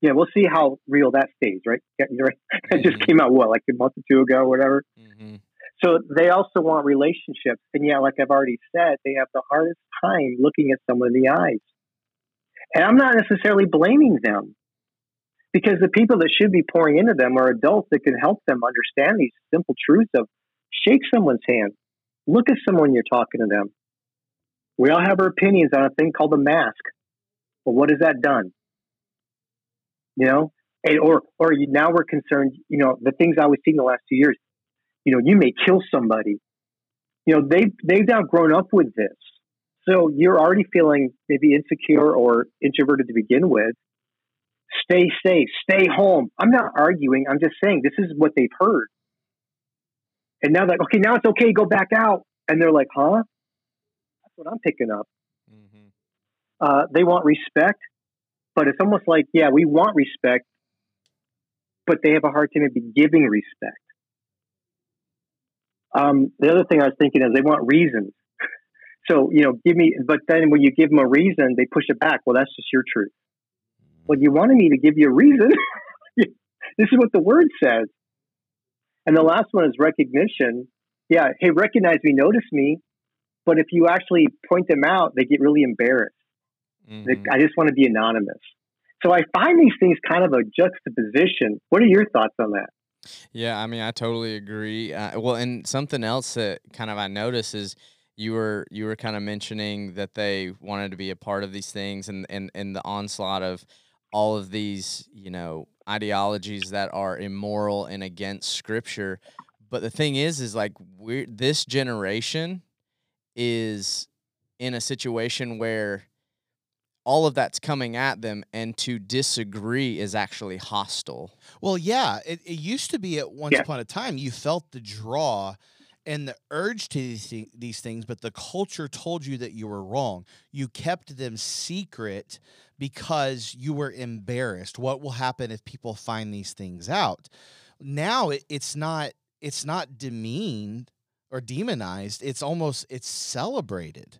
Yeah, we'll see how real that stays, right? Yeah, you're right. It just Mhm. came out, what, like a month or two ago or whatever? Mhm. So they also want relationships. And yeah, like I've already said, they have the hardest time looking at someone in the eyes. And I'm not necessarily blaming them because the people that should be pouring into them are adults that can help them understand these simple truths of shake someone's hand, look at someone you're talking to them. We all have our opinions on a thing called the mask. Well, what has that done? You know, and, or or you, now we're concerned. You know, the things I was seeing the last two years you know, you may kill somebody. You know, they've they've now grown up with this. So you're already feeling maybe insecure or introverted to begin with. Stay safe, stay home. I'm not arguing. I'm just saying this is what they've heard. And now that okay, now it's okay, go back out. And they're like, huh? What I'm picking up. Mhm. Uh, they want respect, but it's almost like, yeah, we want respect, but they have a hard time maybe giving respect. Um, the other thing I was thinking is they want reasons. So, you know, give me, but then when you give them a reason, they push it back. Well, that's just your truth. Well, you wanted me to give you a reason. this is what the word says. And the last one is recognition. Yeah, hey, recognize me, notice me. But if you actually point them out, they get really embarrassed. They- Mhm. I just want to be anonymous. So I find these things kind of a juxtaposition. What are your thoughts on that? Yeah, I mean, I totally agree. Uh, well, and something else that kind of I notice is you were you were kind of mentioning that they wanted to be a part of these things, and and and the onslaught of all of these, you know, ideologies that are immoral and against Scripture. But the thing is, is like we're this generation is in a situation where all of that's coming at them and to disagree is actually hostile. Well, yeah, it, it used to be at once Yeah. upon a time you felt the draw and the urge to these, these things, but the culture told you that you were wrong. You kept them secret because you were embarrassed. What will happen if people find these things out? Now it, it's not it's not demeaned or demonized. It's almost it's celebrated.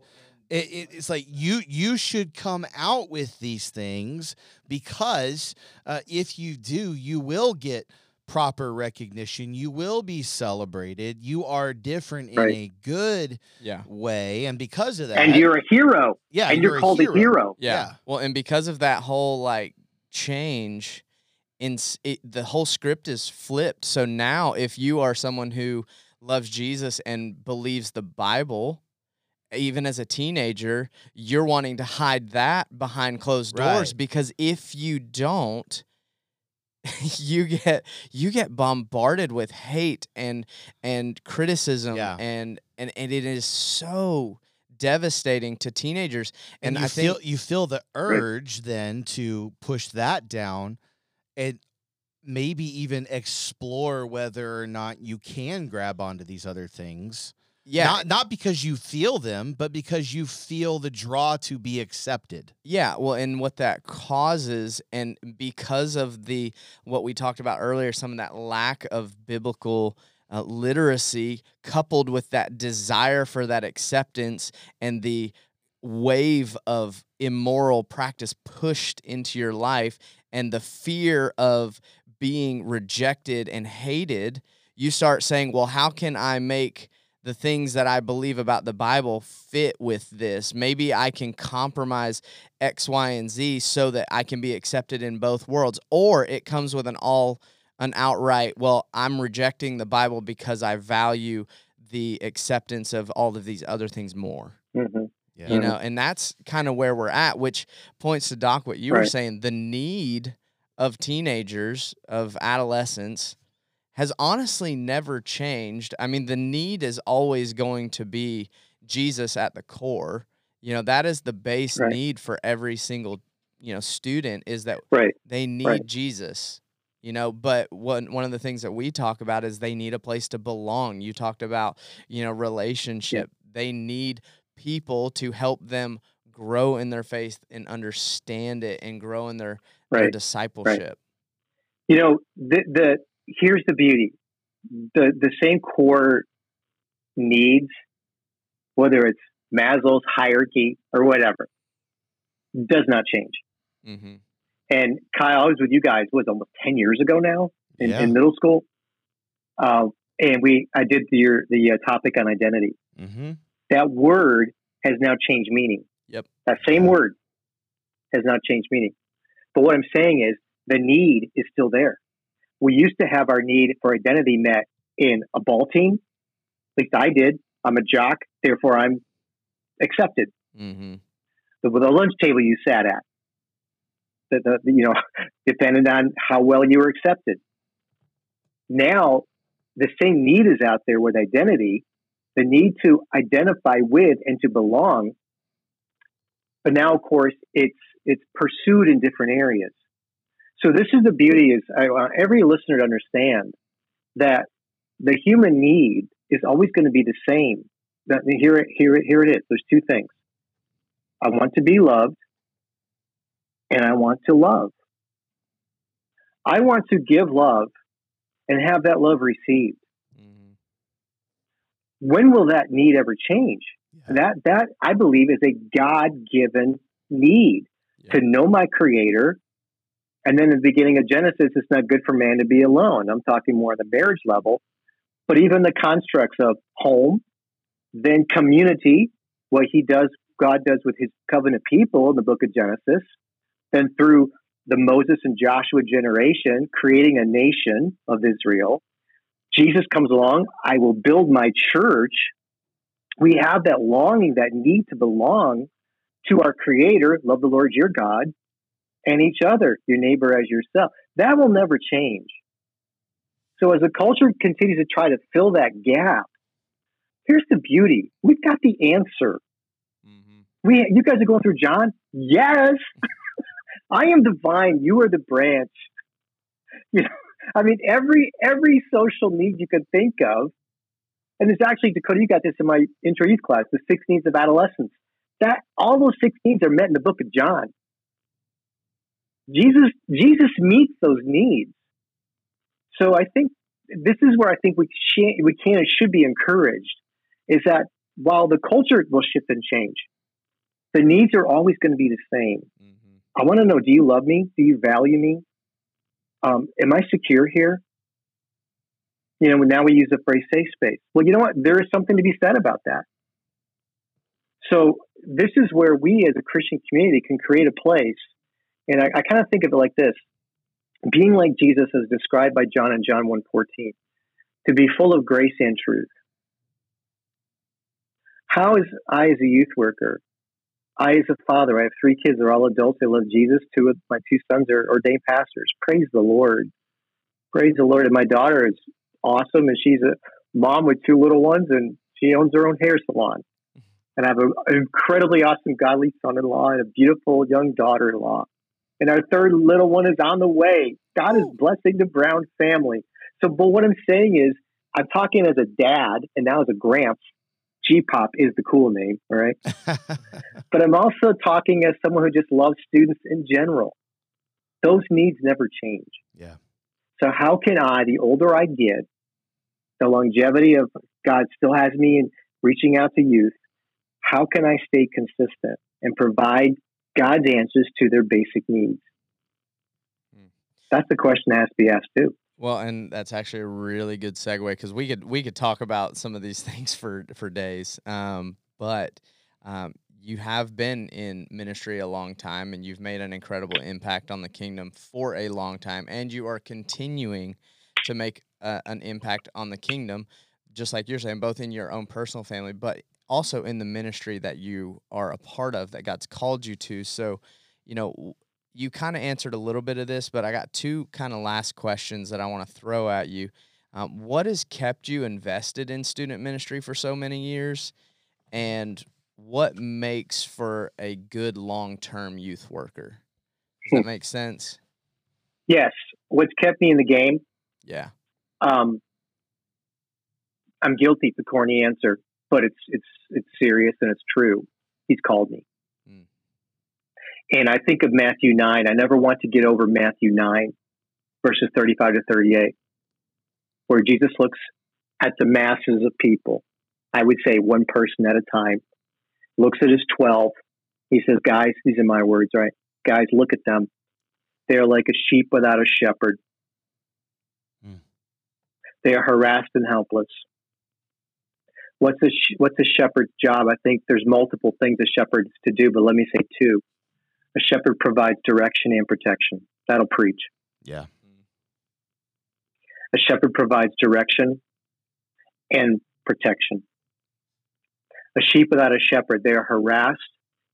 It, it, it's like you you should come out with these things because uh, if you do, you will get proper recognition. You will be celebrated. You are different in Right. a good Yeah. way, and because of that, and you're a hero, yeah, and you're, a called a hero. Yeah. Yeah. Well, and because of that whole like change in it, the whole script is flipped. So now if you are someone who loves Jesus and believes the Bible, even as a teenager, you're wanting to hide that behind closed doors Right. because if you don't you get you get bombarded with hate and and criticism Yeah. and and and it is so devastating to teenagers and, and, you I think feel you feel the urge then to push that down and maybe even explore whether or not you can grab onto these other things. Yeah not not because you feel them but because you feel the draw to be accepted. Yeah, well, and what that causes, and because of the what we talked about earlier, some of that lack of biblical uh, literacy, coupled with that desire for that acceptance and the wave of immoral practice pushed into your life, and the fear of being rejected and hated, you start saying, "Well, how can I make?" the things that I believe about the Bible fit with this. Maybe I can compromise X, Y, and Z so that I can be accepted in both worlds. Or it comes with an all an outright, well, I'm rejecting the Bible because I value the acceptance of all of these other things more. hmm yeah You know, and that's kind of where we're at, which points to Doc what you were saying. The need of teenagers, of adolescents, has honestly never changed. I mean, the need is always going to be Jesus at the core. You know, that is the base Right. need for every single, you know, student is that Right. they need Right. Jesus. You know, but one one of the things that we talk about is they need a place to belong. You talked about, you know, relationship. They need people to help them grow in their faith and understand it and grow in their Right. discipleship. You know, the, the here's the beauty: the the same core needs, whether it's Maslow's hierarchy or whatever, does not change. Mm-hmm. And Kyle, I was with you guys was almost ten years ago now in, Yeah. in middle school, uh, and we I did the your, the uh, topic on identity. mm-hmm. That word has now changed meaning. Yep. That same word has not changed meaning. But what I'm saying is the need is still there. We used to have our need for identity met in a ball team. At least I did. I'm a jock, therefore I'm accepted. Mm-hmm. The, the lunch table you sat at, the, the, you know, depended on how well you were accepted. Now, the same need is out there with identity, the need to identify with and to belong. But now, of course, it's it's pursued in different areas. So this is the beauty is I want every listener to understand that the human need is always going to be the same. That here, it- here, it- here it is. There's two things. I want to be loved, and I want to love. I want to give love and have that love received. Mm-hmm. When will that need ever change? That that I believe is a God given need To know my Creator. And then in the beginning of Genesis, it's not good for man to be alone. I'm talking more on the marriage level, but even the constructs of home, then community, what He does, God does with His covenant people in the book of Genesis, then through the Moses and Joshua generation, creating a nation of Israel. Jesus comes along. I will build my church. We have that longing, that need to belong to our Creator, love the Lord your God, and each other, your neighbor as yourself. That will never change. So as the culture continues to try to fill that gap, here's the beauty. We've got the answer. Mm-hmm. We, you guys are going through John? Yes. I am the vine. You are the branch. You know, I mean, every every social need you could think of, and there's actually Dakota. You got this in my intro youth class. The six needs of adolescence. That all those six needs are met in the book of John. Jesus Jesus meets those needs. So I think this is where I think we can, we can and should be encouraged is that while the culture will shift and change, the needs are always going to be the same. Mm-hmm. I want to know: Do you love me? Do you value me? Um, am I secure here? You know, now we use the phrase safe space. Well, you know what? There is something to be said about that. So this is where we as a Christian community can create a place. And I, I kind of think of it like this being like Jesus as described by John in John 1.14, to be full of grace and truth. How is I as a youth worker, I as a father, I have three kids, they're all adults, they love Jesus. Two of my two sons are ordained pastors. Praise the Lord. Praise the Lord. And my daughter is awesome and she's a mom with two little ones and she owns her own hair salon. And I have a, an incredibly awesome godly son in law and a beautiful young daughter in law and our third little one is on the way. God is blessing the Brown family. So, but what I'm saying is, I'm talking as a dad and now as a gramps. G Pop is the cool name, all right? but I'm also talking as someone who just loves students in general. Those needs never change. Yeah. So, how can I, the older I get, the longevity of God still has me in reaching out to youth, how can I stay consistent and provide God's answers to their basic needs? Hmm. That's the question that has to be asked too. Well, and that's actually a really good segue because we could we could talk about some of these things for for days. Um, but um, you have been in ministry a long time, and you've made an incredible impact on the kingdom for a long time, and you are continuing to make uh, an impact on the kingdom, just like you're saying, both in your own personal family, but also in the ministry that you are a part of that God's called you to. So, you know, you kind of answered a little bit of this, but I got two kind of last questions that I want to throw at you. Um, what has kept you invested in student ministry for so many years? And what makes for a good long term youth worker? Does that make sense? Yes. What's kept me in the game? Yeah. Um, I'm guilty. A corny answer but it's it's it's serious and it's true. He's called me. Mm. And I think of Matthew 9. I never want to get over Matthew 9, verses 35 to 38, where Jesus looks at the masses of people. I would say one person at a time, looks at his 12. He says, Guys, these are my words, right? Guys, look at them. They're like a sheep without a shepherd. Mm. They are harassed and helpless what's a what's a shepherd's job? I think there's multiple things a shepherd's to do, but let me say two. A shepherd provides direction and protection. That'll preach. Yeah. A shepherd provides direction and protection. A sheep without a shepherd, they are harassed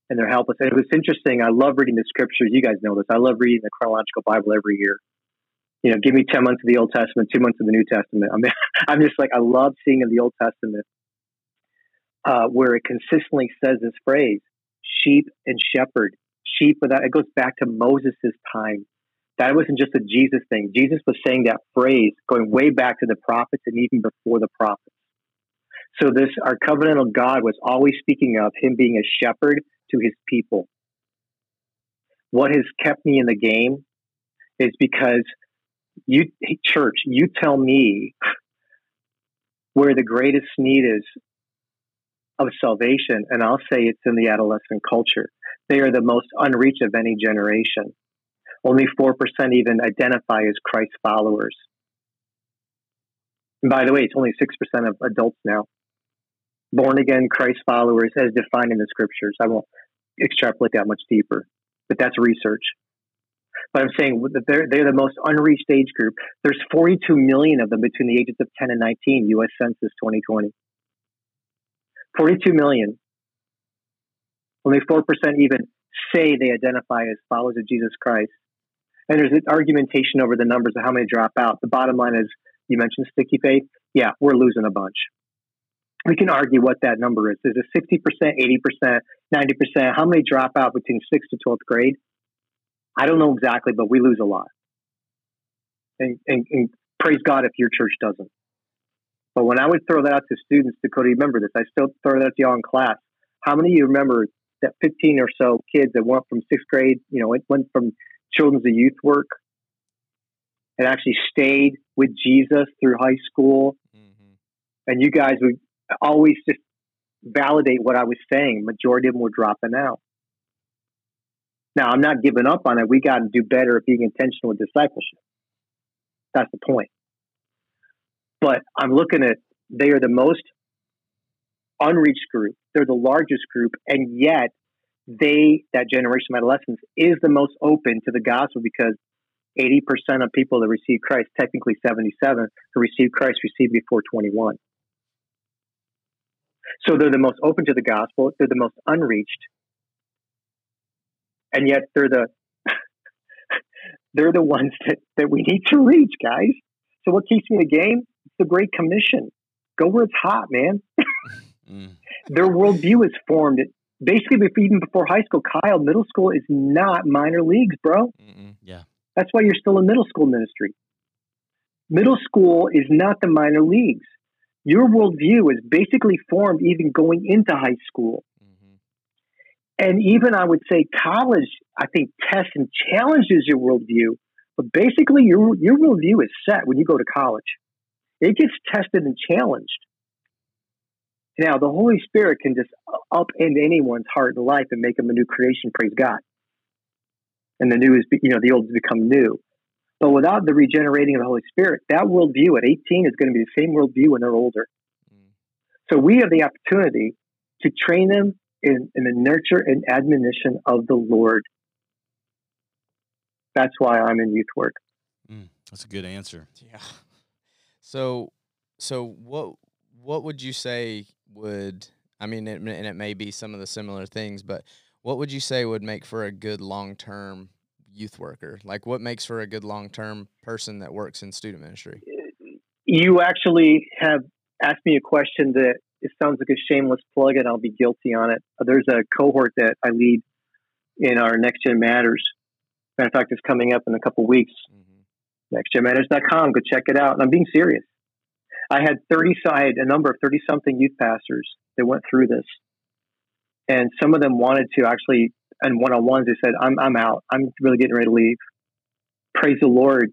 and they're helpless. And it was interesting. I love reading the scriptures. You guys know this. I love reading the chronological Bible every year. You know, give me 10 months of the Old Testament, two months of the New Testament. I mean, I'm just like, I love seeing in the Old Testament uh, where it consistently says this phrase, sheep and shepherd. Sheep without, it goes back to Moses' time. That wasn't just a Jesus thing. Jesus was saying that phrase going way back to the prophets and even before the prophets. So this, our covenantal God was always speaking of him being a shepherd to his people. What has kept me in the game is because you, church, you tell me where the greatest need is of salvation, and I'll say it's in the adolescent culture. They are the most unreached of any generation. Only 4% even identify as Christ followers. And by the way, it's only 6% of adults now. Born again Christ followers as defined in the scriptures. I won't extrapolate that much deeper, but that's research. But I'm saying that they're, they're the most unreached age group. There's 42 million of them between the ages of 10 and 19, US Census 2020. 42 million. Only 4% even say they identify as followers of Jesus Christ. And there's an argumentation over the numbers of how many drop out. The bottom line is you mentioned sticky faith. Yeah, we're losing a bunch. we can argue what that number is. Is it 60%, 80%, 90%? How many drop out between 6th to 12th grade? I don't know exactly, but we lose a lot. And, and, and praise God if your church doesn't. But when I would throw that out to students, Dakota, remember this, I still throw that to y'all in class. How many of you remember that 15 or so kids that went from sixth grade, you know, went from children's to youth work and actually stayed with Jesus through high school? Mm-hmm. And you guys would always just validate what I was saying. Majority of them were dropping out. Now, I'm not giving up on it. We got to do better at being intentional with discipleship. That's the point. But I'm looking at they are the most unreached group. They're the largest group, and yet they that generation of adolescents is the most open to the gospel because 80% of people that receive Christ, technically 77, who receive Christ received before 21. So they're the most open to the gospel. They're the most unreached, and yet they're the they're the ones that, that we need to reach, guys. So what keeps me in the game? The Great Commission. Go where it's hot, man. mm. Their worldview is formed basically even before high school. Kyle, middle school is not minor leagues, bro. Mm-mm. Yeah, that's why you're still in middle school ministry. Middle school is not the minor leagues. Your worldview is basically formed even going into high school. Mm-hmm. And even I would say college, I think tests and challenges your worldview. But basically, your, your worldview is set when you go to college. It gets tested and challenged. Now, the Holy Spirit can just upend anyone's heart and life and make them a new creation. Praise God. And the new is, you know, the old has become new. But without the regenerating of the Holy Spirit, that worldview at 18 is going to be the same worldview when they're older. Mm. So we have the opportunity to train them in, in the nurture and admonition of the Lord. That's why I'm in youth work. Mm, that's a good answer. Yeah. So, so what what would you say would I mean, it, and it may be some of the similar things, but what would you say would make for a good long term youth worker? Like, what makes for a good long term person that works in student ministry? You actually have asked me a question that it sounds like a shameless plug, and I'll be guilty on it. There's a cohort that I lead in our Next Gen Matters. Matter of fact, it's coming up in a couple weeks. Mm-hmm. NextGenMatters.com. Go check it out. And I'm being serious. I had 30, I had a number of 30 something youth pastors that went through this. And some of them wanted to actually and one on ones, they said, I'm, I'm out. I'm really getting ready to leave. Praise the Lord,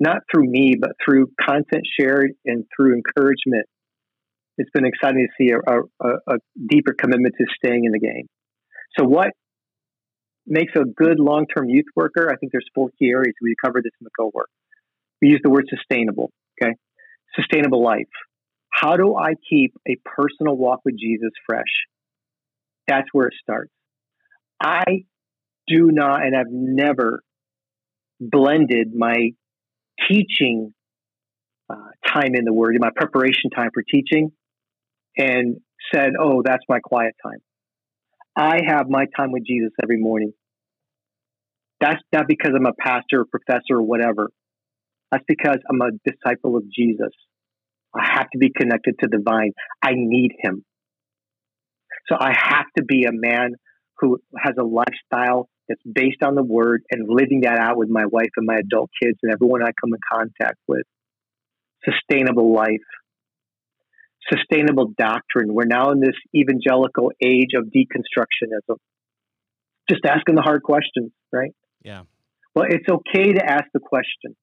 not through me, but through content shared and through encouragement. It's been exciting to see a, a, a deeper commitment to staying in the game. So, what makes a good long term youth worker? I think there's four key areas. We covered this in the cohort. We use the word sustainable, okay? Sustainable life. How do I keep a personal walk with Jesus fresh? That's where it starts. I do not and I've never blended my teaching uh, time in the Word, in my preparation time for teaching, and said, oh, that's my quiet time. I have my time with Jesus every morning. That's not because I'm a pastor or professor or whatever. That's because I'm a disciple of Jesus. I have to be connected to the vine. I need him. So I have to be a man who has a lifestyle that's based on the word and living that out with my wife and my adult kids and everyone I come in contact with. Sustainable life, sustainable doctrine. We're now in this evangelical age of deconstructionism. Just asking the hard questions, right? Yeah. Well, it's okay to ask the question.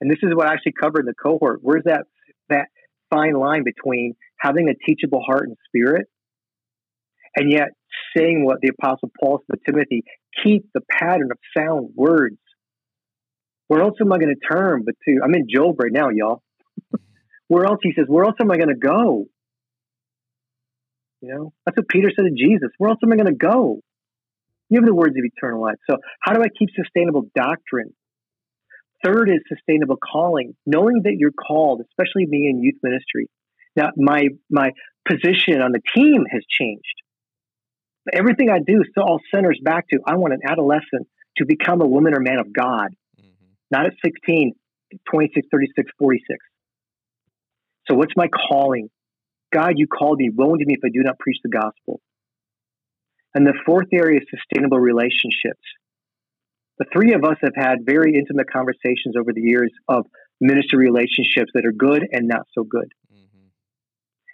And this is what I actually covered in the cohort. Where's that that fine line between having a teachable heart and spirit and yet saying what the Apostle Paul said to Timothy keep the pattern of sound words. Where else am I going to turn but to? I'm in Job right now, y'all. where else, he says, where else am I going to go? You know, that's what Peter said to Jesus. Where else am I going to go? You have the words of eternal life. So, how do I keep sustainable doctrine? Third is sustainable calling, knowing that you're called, especially me in youth ministry. Now, my my position on the team has changed everything I do still all centers back to I want an adolescent to become a woman or man of God, mm-hmm. not at 16, 26, 36, 46. So, what's my calling? God, you called me. Woe unto me if I do not preach the gospel. And the fourth area is sustainable relationships. The three of us have had very intimate conversations over the years of ministry relationships that are good and not so good. Mm-hmm.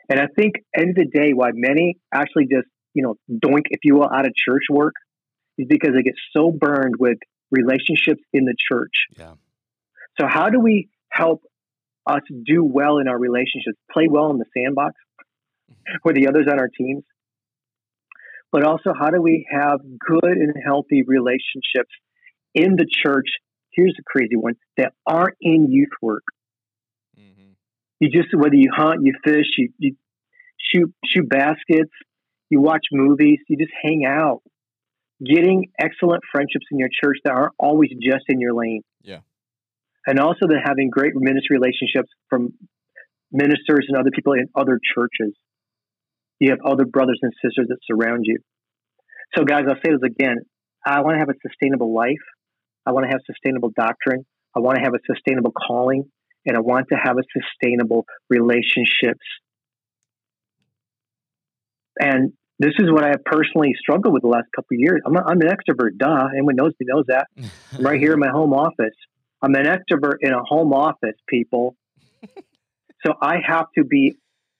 And I think, end of the day, why many actually just, you know, doink, if you will, out of church work is because they get so burned with relationships in the church. Yeah. So, how do we help us do well in our relationships, play well in the sandbox with the others on our teams? But also, how do we have good and healthy relationships in the church? Here's the crazy one that aren't in youth work. Mm-hmm. You just whether you hunt, you fish, you, you shoot shoot baskets, you watch movies, you just hang out. Getting excellent friendships in your church that aren't always just in your lane. Yeah. And also then having great ministry relationships from ministers and other people in other churches. You have other brothers and sisters that surround you. So guys, I'll say this again. I want to have a sustainable life. I want to have sustainable doctrine. I want to have a sustainable calling and I want to have a sustainable relationships. And this is what I have personally struggled with the last couple of years. I'm, a, I'm an extrovert, duh. Anyone knows me knows that. I'm right here in my home office. I'm an extrovert in a home office, people. so I have to be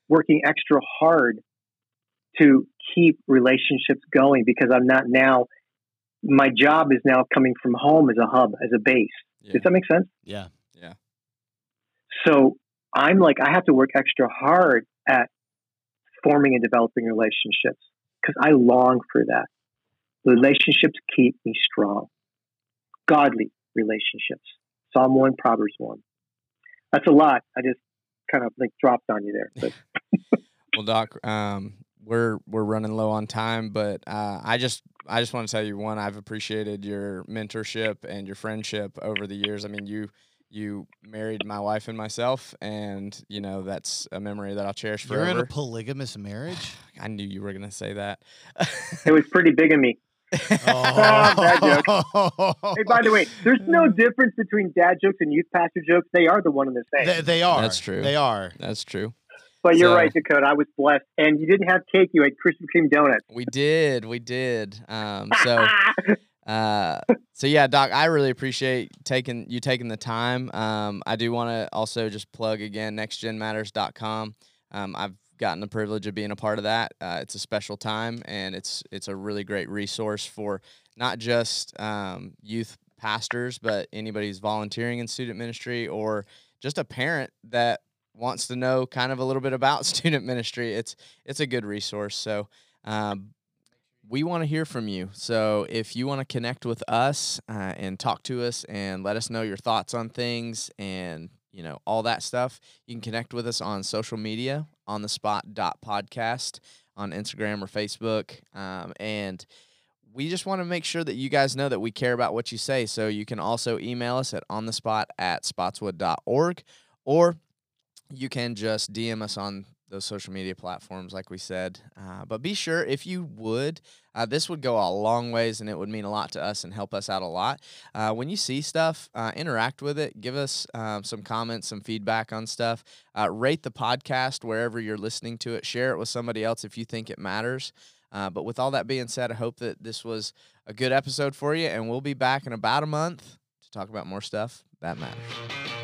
working extra hard to keep relationships going because I'm not now. My job is now coming from home as a hub, as a base. Yeah. Does that make sense? Yeah. Yeah. So I'm like, I have to work extra hard at forming and developing relationships because I long for that. Relationships keep me strong. Godly relationships. Psalm 1, Proverbs 1. That's a lot. I just kind of like dropped on you there. But Well, Doc, um, we're we're running low on time, but uh, I just I just want to tell you one, I've appreciated your mentorship and your friendship over the years. I mean, you you married my wife and myself, and you know that's a memory that I'll cherish forever. You're in a polygamous marriage. I knew you were gonna say that. it was pretty big of me. Bad joke. Oh. Hey, by the way, there's no difference between dad jokes and youth pastor jokes. They are the one and the same. they, they are. That's true. They are. That's true. But you're so- right, Dakota. I was blessed. And you didn't have cake, you had Krispy Kreme donuts. We did, we did. Um, so. Uh, so yeah, Doc, I really appreciate taking you taking the time. Um, I do want to also just plug again nextgenmatters.com. Um, I've gotten the privilege of being a part of that. Uh, it's a special time, and it's it's a really great resource for not just um, youth pastors, but anybody who's volunteering in student ministry or just a parent that wants to know kind of a little bit about student ministry. It's it's a good resource. So. Um, we want to hear from you. So if you want to connect with us uh, and talk to us and let us know your thoughts on things and you know all that stuff, you can connect with us on social media on the spot dot podcast on Instagram or Facebook, um, and we just want to make sure that you guys know that we care about what you say. So you can also email us at on the spot at spotswood.org or you can just DM us on those social media platforms, like we said. Uh, but be sure, if you would, uh, this would go a long ways and it would mean a lot to us and help us out a lot. Uh, when you see stuff, uh, interact with it, give us um, some comments, some feedback on stuff. Uh, rate the podcast wherever you're listening to it. Share it with somebody else if you think it matters. Uh, but with all that being said, I hope that this was a good episode for you, and we'll be back in about a month to talk about more stuff that matters.